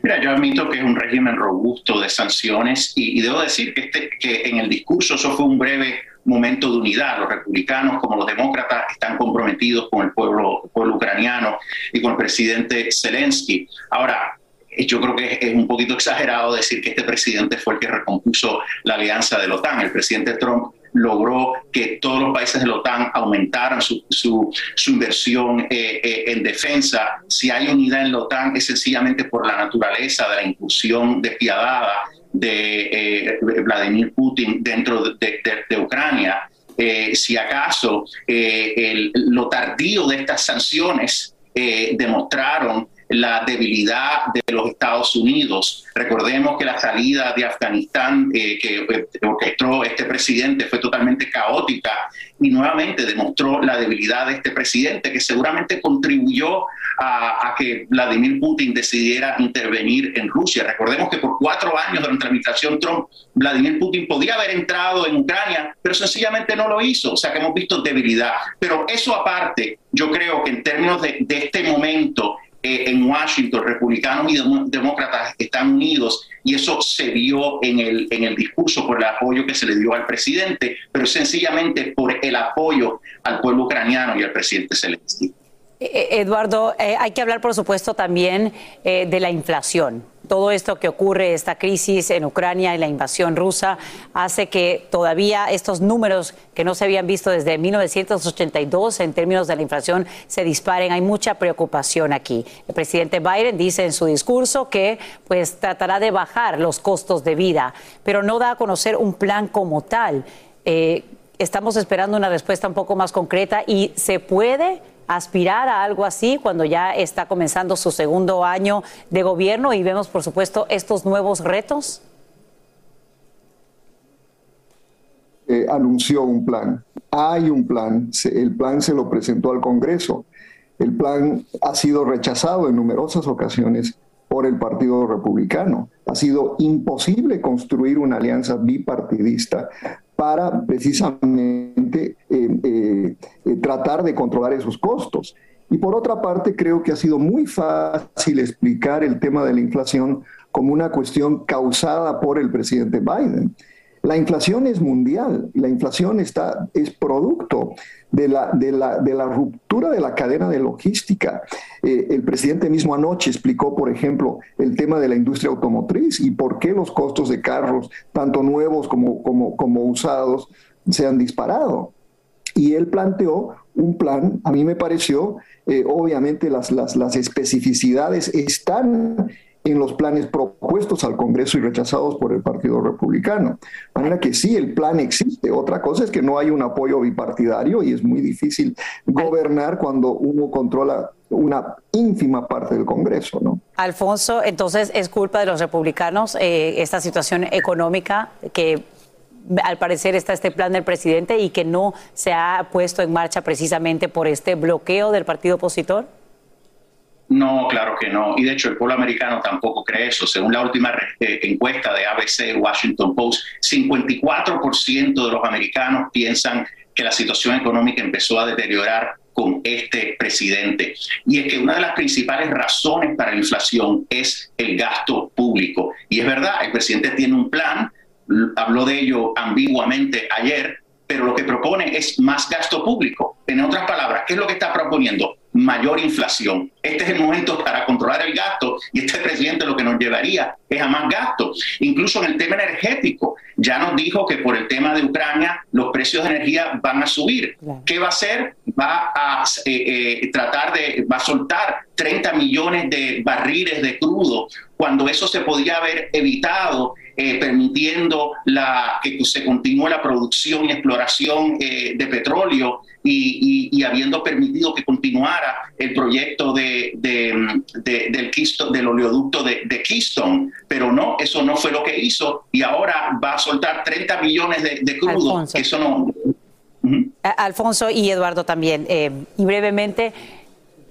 Mira, yo admito que es un régimen robusto de sanciones y, debo decir que, este, que en el discurso eso fue un breve momento de unidad. Los republicanos como los demócratas están comprometidos con el pueblo, pueblo ucraniano y con el presidente Zelensky. Ahora, yo creo que es un poquito exagerado decir que este presidente fue el que recompuso la alianza de la OTAN. El presidente Trump logró que todos los países de la OTAN aumentaran su, su, inversión eh, eh, en defensa. Si hay unidad en la OTAN es sencillamente por la naturaleza de la incursión despiadada de eh, Vladimir Putin dentro de, Ucrania. si acaso lo tardío de estas sanciones demostraron la debilidad de los Estados Unidos. Recordemos que la salida de Afganistán eh, que eh, orquestó este presidente fue totalmente caótica y nuevamente demostró la debilidad de este presidente que seguramente contribuyó a, que Vladimir Putin decidiera intervenir en Rusia. Recordemos que por cuatro años durante la administración Trump, Vladimir Putin podía haber entrado en Ucrania, pero sencillamente no lo hizo. O sea que hemos visto debilidad. Pero eso aparte, yo creo que en términos de, de este momento, en Washington, republicanos y demócratas están unidos y eso se vio en el, en el discurso por el apoyo que se le dio al presidente, pero sencillamente por el apoyo al pueblo ucraniano y al presidente Zelensky. Eh, eh, Eduardo, hay que hablar, por supuesto, también de la inflación todo esto que ocurre, esta crisis en Ucrania y la invasión rusa, hace que todavía estos números que no se habían visto desde 1982 en términos de la inflación se disparen. Hay mucha preocupación aquí. El presidente Biden dice en su discurso que pues tratará de bajar los costos de vida, pero no da a conocer un plan como tal. Eh, estamos esperando una respuesta un poco más concreta y se puede aspirar a algo así cuando ya está comenzando su segundo año de gobierno y vemos, por supuesto, estos nuevos retos? Eh, anunció un plan. Hay un plan. el plan se lo presentó al Congreso. El plan ha sido rechazado en numerosas ocasiones por el Partido Republicano. Ha sido imposible construir una alianza bipartidista para precisamente eh, eh, eh, tratar de controlar esos costos. Y por otra parte, creo que ha sido muy fácil explicar el tema de la inflación como una cuestión causada por el presidente Biden. La inflación es mundial, la inflación está, es producto de la, de la, de la ruptura de la cadena de logística. Eh, el presidente mismo anoche explicó, por ejemplo, el tema de la industria automotriz y por qué los costos de carros, tanto nuevos como, como, como usados, se han disparado. Y él planteó un plan, a mí me pareció, eh, obviamente las, las, las especificidades están en los planes propuestos al Congreso y rechazados por el Partido Republicano. De manera que sí, el plan existe. Otra cosa es que no hay un apoyo bipartidario y es muy difícil gobernar cuando uno controla una ínfima parte del Congreso, ¿no? Alfonso, entonces es culpa de los republicanos eh, esta situación económica que al parecer está este plan del presidente y que no se ha puesto en marcha precisamente por este bloqueo del partido opositor? No, claro que no. Y de hecho el pueblo americano tampoco cree eso. Según la última eh, encuesta de ABC Washington Post, 54% de los americanos piensan que la situación económica empezó a deteriorar con este presidente. Y es que una de las principales razones para la inflación es el gasto público. Y es verdad, el presidente tiene un plan, habló de ello ambiguamente ayer, pero lo que propone es más gasto público. En otras palabras, ¿qué es lo que está proponiendo? Mayor inflación. Este es el momento para controlar el gasto y este presidente lo que nos llevaría es a más gasto. Incluso en el tema energético, ya nos dijo que por el tema de Ucrania los precios de energía van a subir. ¿Qué va a hacer? Va a eh, eh, tratar de, va a soltar 30 millones de barriles de crudo cuando eso se podía haber evitado eh, permitiendo la, que se continúe la producción y exploración de petróleo y, habiendo permitido que continuara el proyecto de, del, Keystone, del oleoducto de, Keystone. Pero no, eso no fue lo que hizo y ahora va a soltar 30 millones de, crudo. Eso no. Alfonso y Eduardo también. Eh, y brevemente,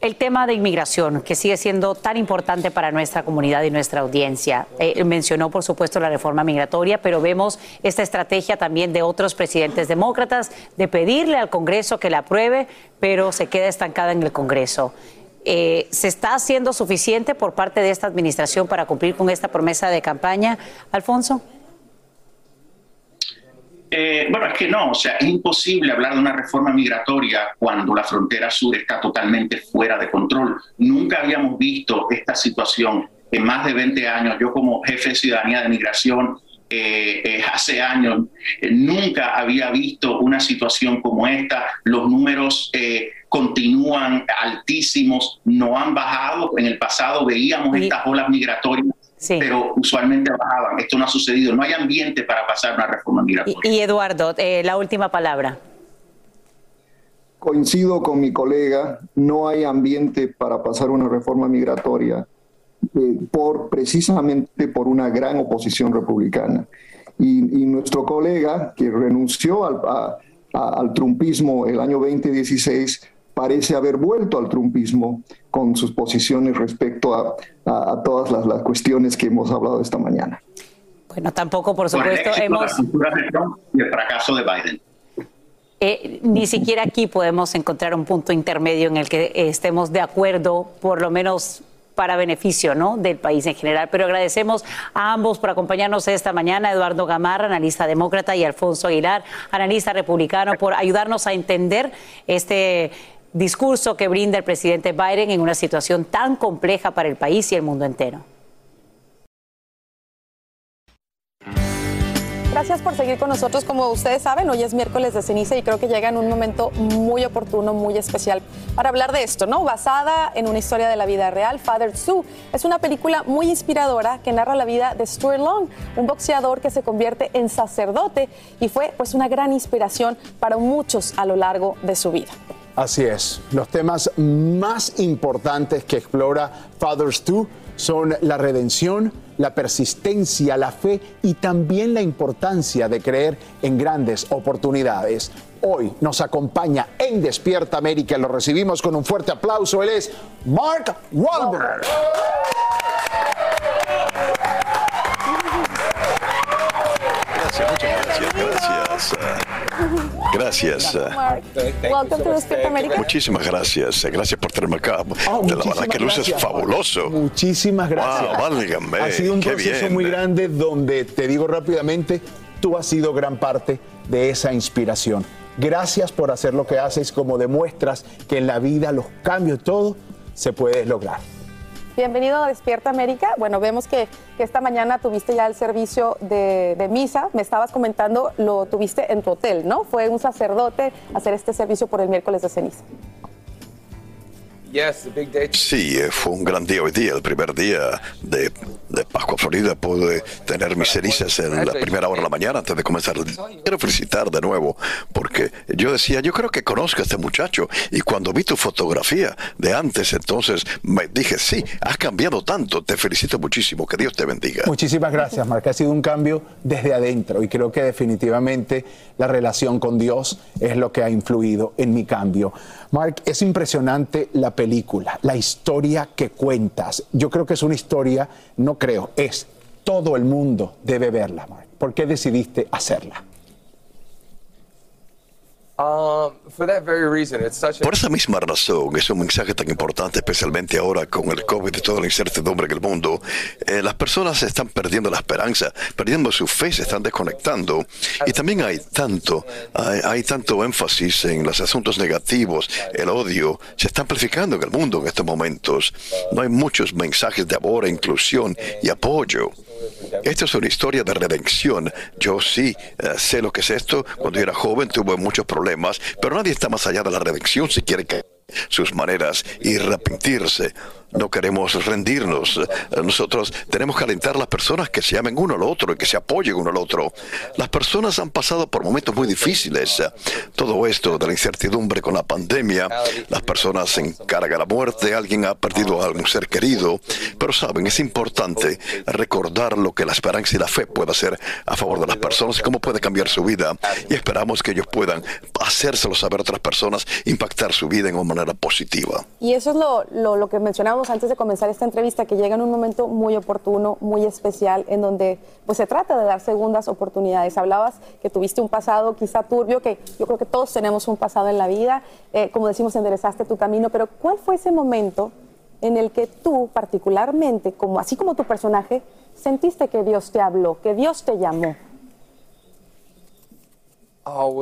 el tema de inmigración, que sigue siendo tan importante para nuestra comunidad y nuestra audiencia. Eh, mencionó, por supuesto, la reforma migratoria, pero vemos esta estrategia también de otros presidentes demócratas de pedirle al Congreso que la apruebe, pero se queda estancada en el Congreso. Eh, ¿Se está haciendo suficiente por parte de esta administración para cumplir con esta promesa de campaña, Alfonso? Eh, bueno, es que no, o sea, es imposible hablar de una reforma migratoria cuando la frontera sur está totalmente fuera de control. Nunca habíamos visto esta situación en más de 20 años. Yo como jefe de ciudadanía de migración eh, eh, hace años nunca había visto una situación como esta. Los números continúan altísimos, no han bajado. En el pasado veíamos estas olas migratorias pero usualmente bajaban. Esto no ha sucedido. No hay ambiente para pasar una reforma migratoria. Y, Eduardo, eh, la última palabra. coincido con mi colega, no hay ambiente para pasar una reforma migratoria eh, por precisamente por una gran oposición republicana. Y, nuestro colega, que renunció al, al trumpismo el año 2016, parece haber vuelto al trumpismo con sus posiciones respecto a, a, todas las, las, cuestiones que hemos hablado esta mañana. Bueno, tampoco, por supuesto, hemos... Y el fracaso de Biden. Eh, ni siquiera aquí podemos encontrar un punto intermedio en el que estemos de acuerdo, por lo menos para beneficio ¿no? del país en general. Pero agradecemos a ambos por acompañarnos esta mañana, Eduardo Gamarra, analista demócrata, y Alfonso Aguilar, analista republicano, por ayudarnos a entender este discurso que brinda el presidente Biden en una situación tan compleja para el país y el mundo entero. Gracias por seguir con nosotros. Como ustedes saben, hoy es miércoles de ceniza y creo que llega en un momento muy oportuno, muy especial para hablar de esto, ¿no? Basada en una historia de la vida real, Father Sue. Es una película muy inspiradora que narra la vida de Stuart Long, un boxeador que se convierte en sacerdote y fue pues una gran inspiración para muchos a lo largo de su vida. Así es. Los temas más importantes que explora Fathers 2 son la redención, la persistencia, la fe y también la importancia de creer en grandes oportunidades. Hoy nos acompaña en Despierta América, lo recibimos con un fuerte aplauso. Él es Mark Wahlberg. Gracias, muchas gracias, gracias. Gracias. Muchísimas gracias. Gracias por tenerme acá. Oh, de la verdad que luces fabuloso. Muchísimas gracias. válgame. Ha sido un proceso muy grande donde, te digo rápidamente, tú has sido gran parte de esa inspiración. Gracias por hacer lo que haces, como demuestras que en la vida los cambios, todo se puede lograr. Bienvenido a Despierta América. Bueno, vemos que, esta mañana tuviste ya el servicio de, de, misa. Me estabas comentando, lo tuviste en tu hotel, ¿no? Fue un sacerdote hacer este servicio por el miércoles de ceniza. Sí, eh, fue un gran día hoy día, el primer día de, de Pascua Florida. Pude tener mis cenizas en la primera hora de la mañana antes de comenzar. Quiero felicitar de nuevo, porque yo decía, yo creo que conozco a este muchacho. Y cuando vi tu fotografía de antes, entonces me dije, sí, has cambiado tanto. Te felicito muchísimo. Que Dios te bendiga. Muchísimas gracias, Marc. Ha sido un cambio desde adentro y creo que definitivamente la relación con Dios es lo que ha influido en mi cambio. Mark, es impresionante la película, la historia que cuentas. Yo creo que es una historia, no creo, es todo el mundo debe verla, Mark. ¿Por qué decidiste hacerla? Um, Por esa misma razón, es un mensaje tan importante, especialmente ahora con el COVID y toda la incertidumbre en el mundo. Eh, las personas están perdiendo la esperanza, perdiendo su fe, se están desconectando. Y también hay tanto, hay, tanto énfasis en los asuntos negativos, el odio, se está amplificando en el mundo en estos momentos. No hay muchos mensajes de amor, inclusión y apoyo. Esta es una historia de redención. Yo sí eh, sé lo que es esto. Cuando yo era joven tuve muchos problemas, pero nadie está más allá de la redención si quiere que sus maneras y arrepentirse no queremos rendirnos. Nosotros tenemos que alentar a las personas que se amen uno al otro y que se apoyen uno al otro. Las personas han pasado por momentos muy difíciles. Todo esto de la incertidumbre con la pandemia, las personas se encargan la muerte, alguien ha perdido a algún ser querido. Pero saben, es importante recordar lo que la esperanza y la fe puede hacer a favor de las personas y cómo puede cambiar su vida. Y esperamos que ellos puedan hacérselo saber a otras personas, impactar su vida en una manera positiva. Y eso es lo, lo que mencionamos antes de comenzar esta entrevista que llega en un momento muy oportuno, muy especial, en donde pues se trata de dar segundas oportunidades. Hablabas que tuviste un pasado quizá turbio, que yo creo que todos tenemos un pasado en la vida, eh, como decimos, enderezaste tu camino, pero ¿cuál fue ese momento en el que tú particularmente, como así como tu personaje, sentiste que Dios te habló, que Dios te llamó? Oh,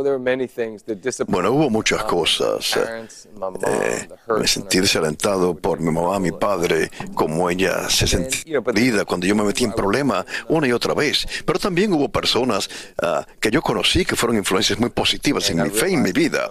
bueno, hubo muchas cosas. Eh, me sentí desalentado por mi mamá, mi padre, como ella se sentía perdida cuando yo me metí en problemas una y otra vez. Pero también hubo personas ah, que yo conocí que fueron influencias muy positivas en mi fe y en mi vida.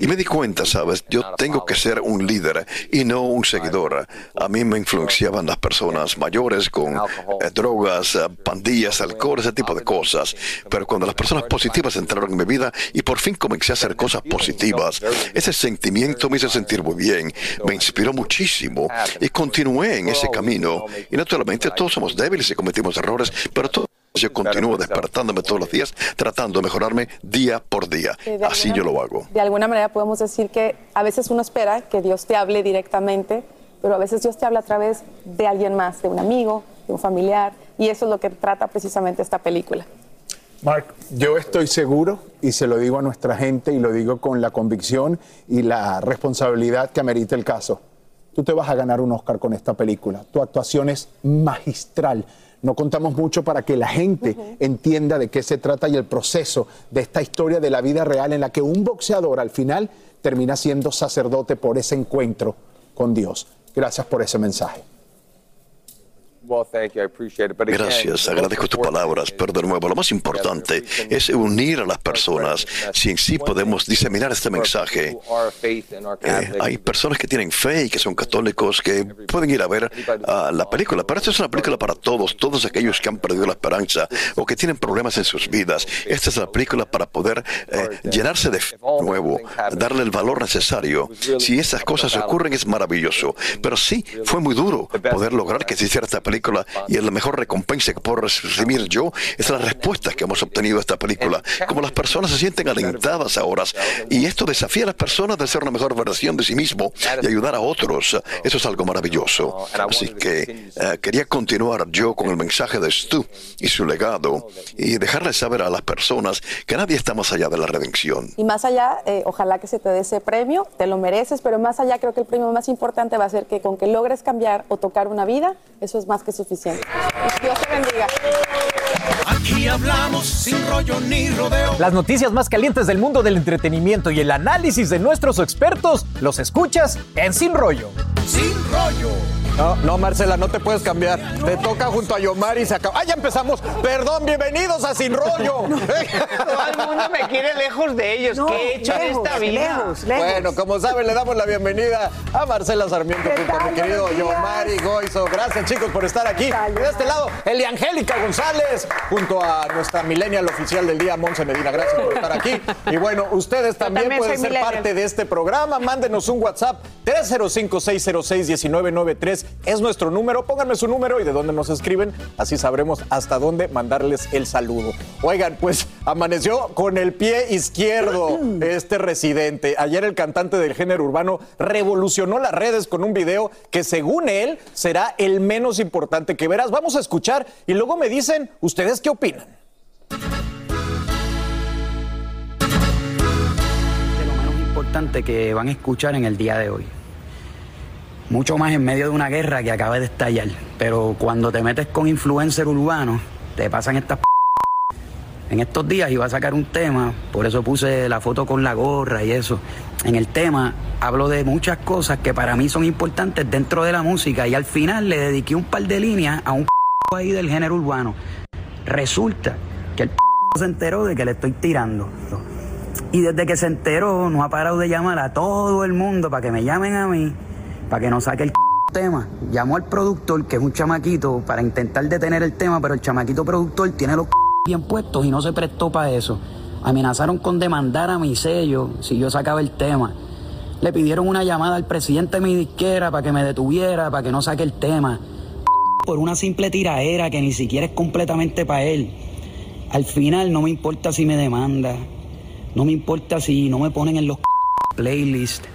Y me di cuenta, ¿sabes? Yo tengo que ser un líder y no un seguidor. A mí me influenciaban las personas mayores con eh, drogas, ah, pandillas, alcohol, ese tipo de cosas. Pero cuando las personas positivas entraron en mi vida, vida y por fin comencé a hacer cosas positivas. Ese sentimiento me hizo sentir muy bien, me inspiró muchísimo y continué en ese camino. Y naturalmente todos somos débiles y cometimos errores, pero yo continúo despertándome todos los días, tratando de mejorarme día por día. Así yo lo hago. De alguna manera podemos decir que a veces uno espera que Dios te hable directamente, pero a veces Dios te habla a través de alguien más, de un amigo, de un familiar, y eso es lo que trata precisamente esta película. Mark, yo estoy seguro, y se lo digo a nuestra gente, y lo digo con la convicción y la responsabilidad que amerita el caso. Tú te vas a ganar un Oscar con esta película. Tu actuación es magistral no contamos mucho para que la gente entienda de qué se trata y el proceso de esta historia de la vida real en la que un boxeador al final termina siendo sacerdote por ese encuentro con Dios. Gracias por ese mensaje. Gracias, agradezco tus palabras, pero de nuevo, lo más importante es unir a las personas. Si en sí podemos diseminar este mensaje. Eh, hay personas que tienen fe y que son católicos que pueden ir a ver la película, pero esta es una película para todos, todos aquellos que han perdido la esperanza o que tienen problemas en sus vidas. Esta es la película para poder eh, llenarse de fe nuevo, darle el valor necesario. Si esas cosas ocurren es maravilloso, pero sí, fue muy duro poder lograr que se hiciera esta película y es la mejor recompensa que puedo recibir yo es la respuesta que hemos obtenido de esta película. Como las personas se sienten alentadas ahora y esto desafía a las personas de ser una mejor versión de sí mismo y ayudar a otros. Eso es algo maravilloso. Así que eh, quería continuar yo con el mensaje de Stu y su legado y dejarles saber a las personas que nadie está más allá de la redención. Y más allá, eh, ojalá que se te dé ese premio, te lo mereces, pero más allá creo que el premio más importante va a ser que con que logres cambiar o tocar una vida, eso es más que suficiente. Dios te bendiga. Aquí hablamos sin rollo ni rodeo. Las noticias más calientes del mundo del entretenimiento y el análisis de nuestros expertos los escuchas en Sin Rollo. Sin rollo. No, no, Marcela, no te puedes cambiar. Te toca junto a Yomar y se acaba. ¡Ah, ya empezamos! Perdón, bienvenidos a Sin Rollo. Todo el mundo me quiere lejos de ellos. ¿Qué he hecho en esta vida? Bueno, como saben, le damos la bienvenida a Marcela Sarmiento junto a mi querido Yomari Goizo. Gracias, chicos, por estar aquí. Y de este lado, Eliangélica González, junto a nuestra millennial oficial del día, Monse Medina. Gracias por estar aquí. Y bueno, ustedes también, también pueden ser millennial. parte de este programa. Mándenos un WhatsApp 305-606-1993. Es nuestro número. Pónganme su número y de dónde nos escriben. Así sabremos hasta dónde mandarles el saludo. Oigan, pues amaneció con el pie izquierdo este residente. Ayer el cantante del género urbano revolucionó las redes con un video que según él será el menos importante que verás. Vamos a escuchar y luego me dicen ustedes qué opinan. de lo menos importante que van a escuchar en el día de hoy. Mucho más en medio de una guerra que acaba de estallar. Pero cuando te metes con influencer urbano, te pasan estas p en estos días iba a sacar un tema, por eso puse la foto con la gorra y eso. En el tema hablo de muchas cosas que para mí son importantes dentro de la música y al final le dediqué un par de líneas a un ahí del género urbano. Resulta que el se enteró de que le estoy tirando. Y desde que se enteró, no ha parado de llamar a todo el mundo para que me llamen a mí, para que no saque el tema. Llamó al productor, que es un chamaquito, para intentar detener el tema, pero el chamaquito productor tiene los bien puestos y no se prestó para eso. Amenazaron con demandar a mi sello si yo sacaba el tema. Le pidieron una llamada al presidente de mi disquera para que me detuviera, para que no saque el tema. Por una simple tiraera que ni siquiera es completamente para él. Al final no me importa si me demanda, no me importa si no me ponen en los playlists.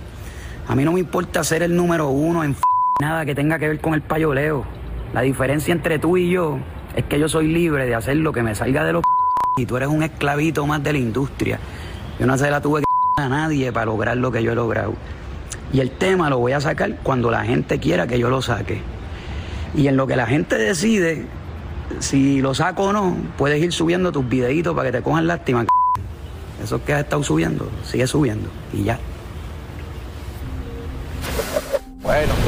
A mí no me importa ser el número uno en nada que tenga que ver con el payoleo. La diferencia entre tú y yo es que yo soy libre de hacer lo que me salga de los y tú eres un esclavito más de la industria. Yo no se la tuve que a nadie para lograr lo que yo he logrado. Y el tema lo voy a sacar cuando la gente quiera que yo lo saque. Y en lo que la gente decide, si lo saco o no, puedes ir subiendo tus videitos para que te cojan lástima. Eso que has estado subiendo, sigue subiendo. Y ya.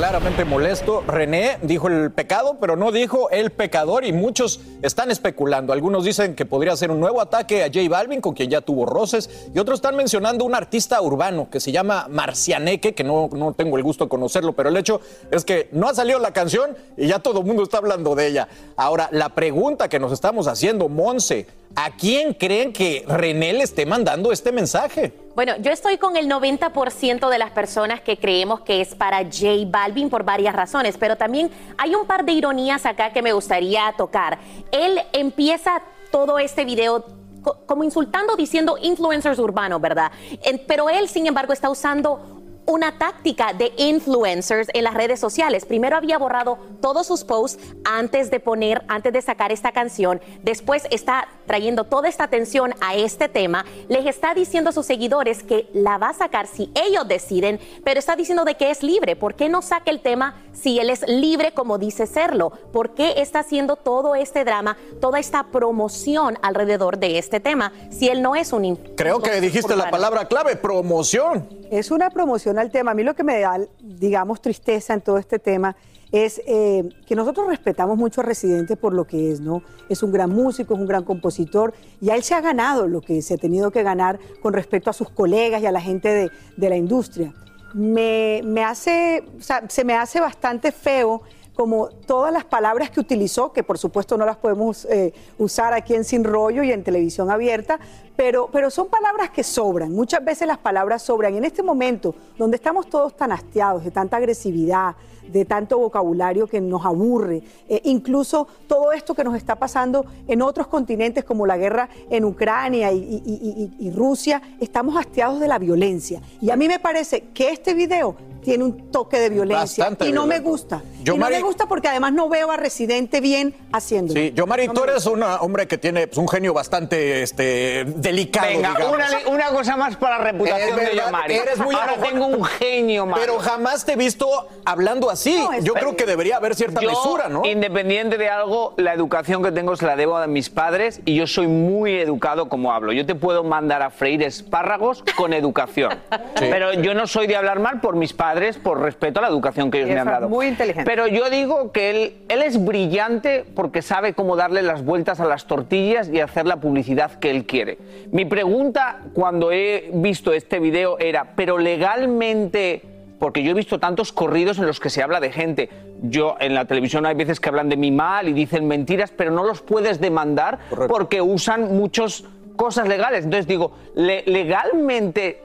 Claramente molesto. René dijo el pecado, pero no dijo el pecador y muchos están especulando. Algunos dicen que podría ser un nuevo ataque a J Balvin, con quien ya tuvo roces, y otros están mencionando un artista urbano que se llama Marcianeque, que no, no tengo el gusto de conocerlo, pero el hecho es que no ha salido la canción y ya todo el mundo está hablando de ella. Ahora, la pregunta que nos estamos haciendo, Monse, ¿A quién creen que René le esté mandando este mensaje? Bueno, yo estoy con el 90% de las personas que creemos que es para J Balvin por varias razones, pero también hay un par de ironías acá que me gustaría tocar. Él empieza todo este video como insultando, diciendo influencers urbanos, ¿verdad? pero él, sin embargo, está usando una táctica de influencers en las redes sociales. Primero había borrado todos sus posts antes de poner, antes de sacar esta canción. Después está trayendo toda esta atención a este tema. Les está diciendo a sus seguidores que la va a sacar si ellos deciden, pero está diciendo de que es libre. ¿Por qué no saca el tema si él es libre como dice serlo? ¿Por qué está haciendo todo este drama, toda esta promoción alrededor de este tema si él no es un Creo que dijiste la palabra clave, promoción. Es una promoción al tema. A mí lo que me da, digamos, tristeza en todo este tema es eh, que nosotros respetamos mucho a Residente por lo que es, ¿no? Es un gran músico, es un gran compositor y a él se ha ganado lo que se ha tenido que ganar con respecto a sus colegas y a la gente de, la industria. Me, me hace, o sea, se me hace bastante feo como todas las palabras que utilizó, que por supuesto no las podemos eh, usar aquí en Sin Rollo y en televisión abierta, pero, pero son palabras que sobran. Muchas veces las palabras sobran. Y en este momento, donde estamos todos tan hastiados de tanta agresividad, de tanto vocabulario que nos aburre, eh, incluso todo esto que nos está pasando en otros continentes como la guerra en Ucrania y, Rusia, estamos hastiados de la violencia. Y a mí me parece que este video tiene un toque de violencia y no me gusta. y no me gusta porque además no veo a Residente bien haciéndolo. Sí, yo Mari, tú eres un hombre que tiene pues, un genio bastante este, delicado. Venga, una, cosa más para la reputación de Yomari. Eres muy Ahora tengo un genio más. Pero jamás te he visto hablando así. yo creo que debería haber cierta mesura, ¿no? Independiente de algo, la educación que tengo se la debo a mis padres y yo soy muy educado como hablo. Yo te puedo mandar a freír espárragos con educación. Pero yo no soy de hablar mal por mis padres por respeto a la educación que ellos me han dado. Muy inteligente. Pero yo digo que él, él es brillante porque sabe cómo darle las vueltas a las tortillas y hacer la publicidad que él quiere. Mi pregunta cuando he visto este video era, pero legalmente porque yo he visto tantos corridos en los que se habla de gente. Yo en la televisión hay veces que hablan de mí mal y dicen mentiras, pero no los puedes demandar porque usan muchas cosas legales. Entonces digo, legalmente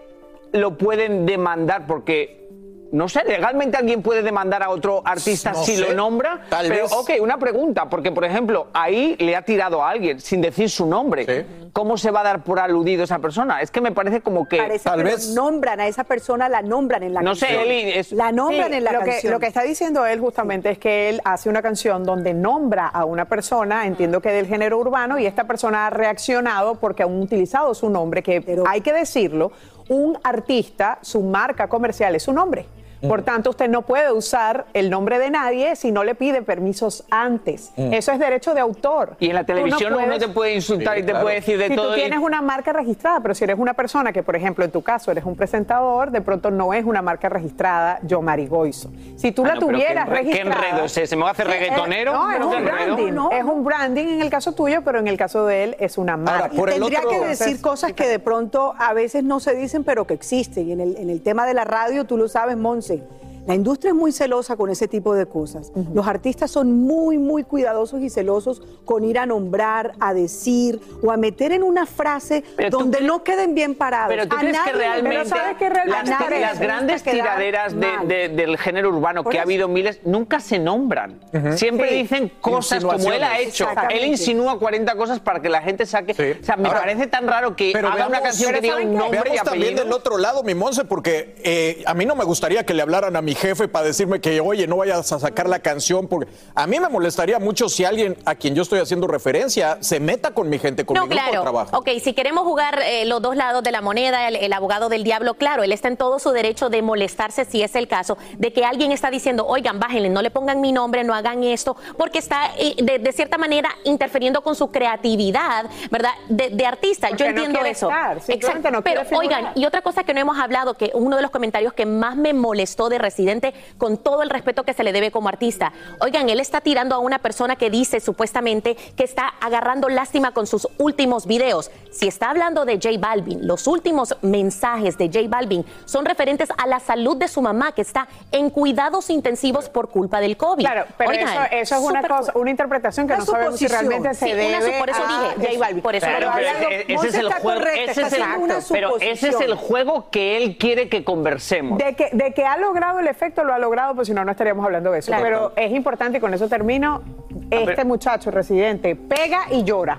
lo pueden demandar porque no sé, legalmente alguien puede demandar a otro artista si lo nombra. Tal pero, vez. ok, una pregunta, porque por ejemplo, ahí le ha tirado a alguien sin decir su nombre. ¿Cómo se va a dar por aludido esa persona? Es que me parece como que. Parece tal que vez. nombran a esa persona, la nombran en la No canción. sé, Eli, es- La nombran Sí, en la lo canción. Que, lo que está diciendo él justamente es que él hace una canción donde nombra a una persona, entiendo que del género urbano, y esta persona ha reaccionado porque han utilizado su nombre, que hay que decirlo, un artista, su marca comercial es su nombre. Por tanto, usted no puede usar el nombre de nadie si no le pide permisos antes. Mm. Eso es derecho de autor. Y en la Tú no televisión uno puedes- te puede insultar y te puede decir de si todo. tú y- tienes una marca registrada, pero si eres una persona que, por ejemplo, en tu caso eres un presentador, de pronto no es una marca registrada Yo Marigoizo. Si tú Ah, la no, tuvieras qué enre- qué registrada... enredo es ese, ¿me va a hacer Sí, reggaetonero? No, es ¿Qué un enredo? branding. Es un branding en el caso tuyo, pero en el caso de él es una marca. Y tendría que decir cosas que de pronto a veces no se dicen, pero que existen. Y en el, en el tema de la radio, tú lo sabes, Monse. Entonces, la industria es muy celosa con ese tipo de cosas. Los artistas son muy, muy cuidadosos y celosos con ir a nombrar, a decir o a meter en una frase donde no queden bien parados. Pero tú A crees que nadie- realmente pero ¿sabes qué realmente las, nadie grandes tiraderas de- mal? de- del género urbano, Por que ha habido miles, nunca se nombran. Siempre Sí. dicen cosas como él ha hecho. Él insinúa 40 cosas para que la gente saque. O sea, me Ahora, parece tan raro que Pero haga una canción que diga un nombre y Veamos también apellido. del otro lado, mi Monse, porque eh, a mí no me gustaría que le hablaran a mi jefe para decirme que, oye, no vayas a sacar la canción, porque a mí me molestaría mucho si alguien a quien yo estoy haciendo referencia se meta con mi gente, con No, mi grupo de claro. trabajo. Ok, si queremos jugar eh, los dos lados de la moneda, el, el abogado del diablo, claro, él está en todo su derecho de molestarse si es el caso, de que alguien está diciendo, oigan, bájenle, no le pongan mi nombre, no hagan esto, porque está eh, de, de cierta manera interfiriendo con su creatividad, ¿verdad? De, de artista. Porque Yo entiendo eso. estar, no Pero figurar. oigan, y otra cosa que no hemos hablado, que uno de los comentarios que más me molestó de Residente presidente con todo el respeto que se le debe como artista. Oigan, él está tirando a una persona que dice supuestamente que está agarrando lástima con sus últimos videos. Si está hablando de J Balvin, los últimos mensajes de J Balvin son referentes a la salud de su mamá que está en cuidados intensivos por culpa del COVID. Claro, pero Oigan, eso, eso es una súper cosa, una interpretación que Una no sabemos si realmente se Sí, debe por eso a dije, J Balvin. por eso Pero, lo pero hablando. ese es el juego, correcta, ese es el, pero ese es el juego que él quiere que conversemos. De que, de que ha logrado el efecto, lo ha logrado, pues si no, no estaríamos hablando de eso. Claro. Pero es importante, y con eso termino, este muchacho residente pega y llora.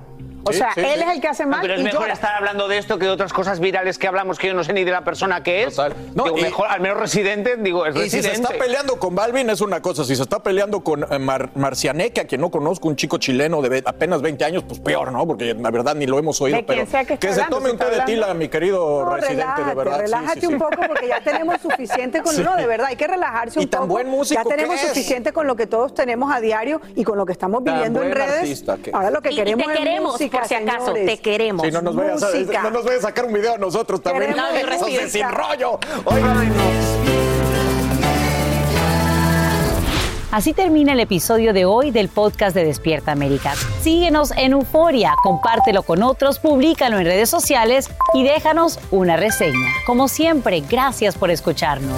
O sea, sí, él sí. es el que hace No, mal pero es y mejor llora. estar hablando de esto que de otras cosas virales que hablamos que yo no sé ni de la persona que es. No, Digo, y- mejor, al menos residente, digo, es Y si se está peleando con Balvin es una cosa, si se está peleando con eh, Mar- Marcianeque, a quien no conozco, un chico chileno de apenas 20 años, pues peor, ¿no? Porque la verdad ni lo hemos oído. De quien pero sea que se hablando, tome un té de tila, mi querido No, residente, relájate, de verdad. Relájate sí, sí. un poco porque ya tenemos suficiente con Sí. no, de verdad, hay que relajarse un Y tan poco. buen músico ya tenemos que suficiente con lo que todos tenemos a diario y con lo que estamos viviendo en redes. artista Ahora lo que queremos es música, por si acaso, señores. te queremos. Sí, no nos, vayas a, no nos vayas a sacar un video a nosotros también. Queremos No, de sin rollo. Oigan, Así termina el episodio de hoy del podcast de Despierta América. Síguenos en Euforia, compártelo con otros, públicalo en redes sociales y déjanos una reseña. Como siempre, gracias por escucharnos.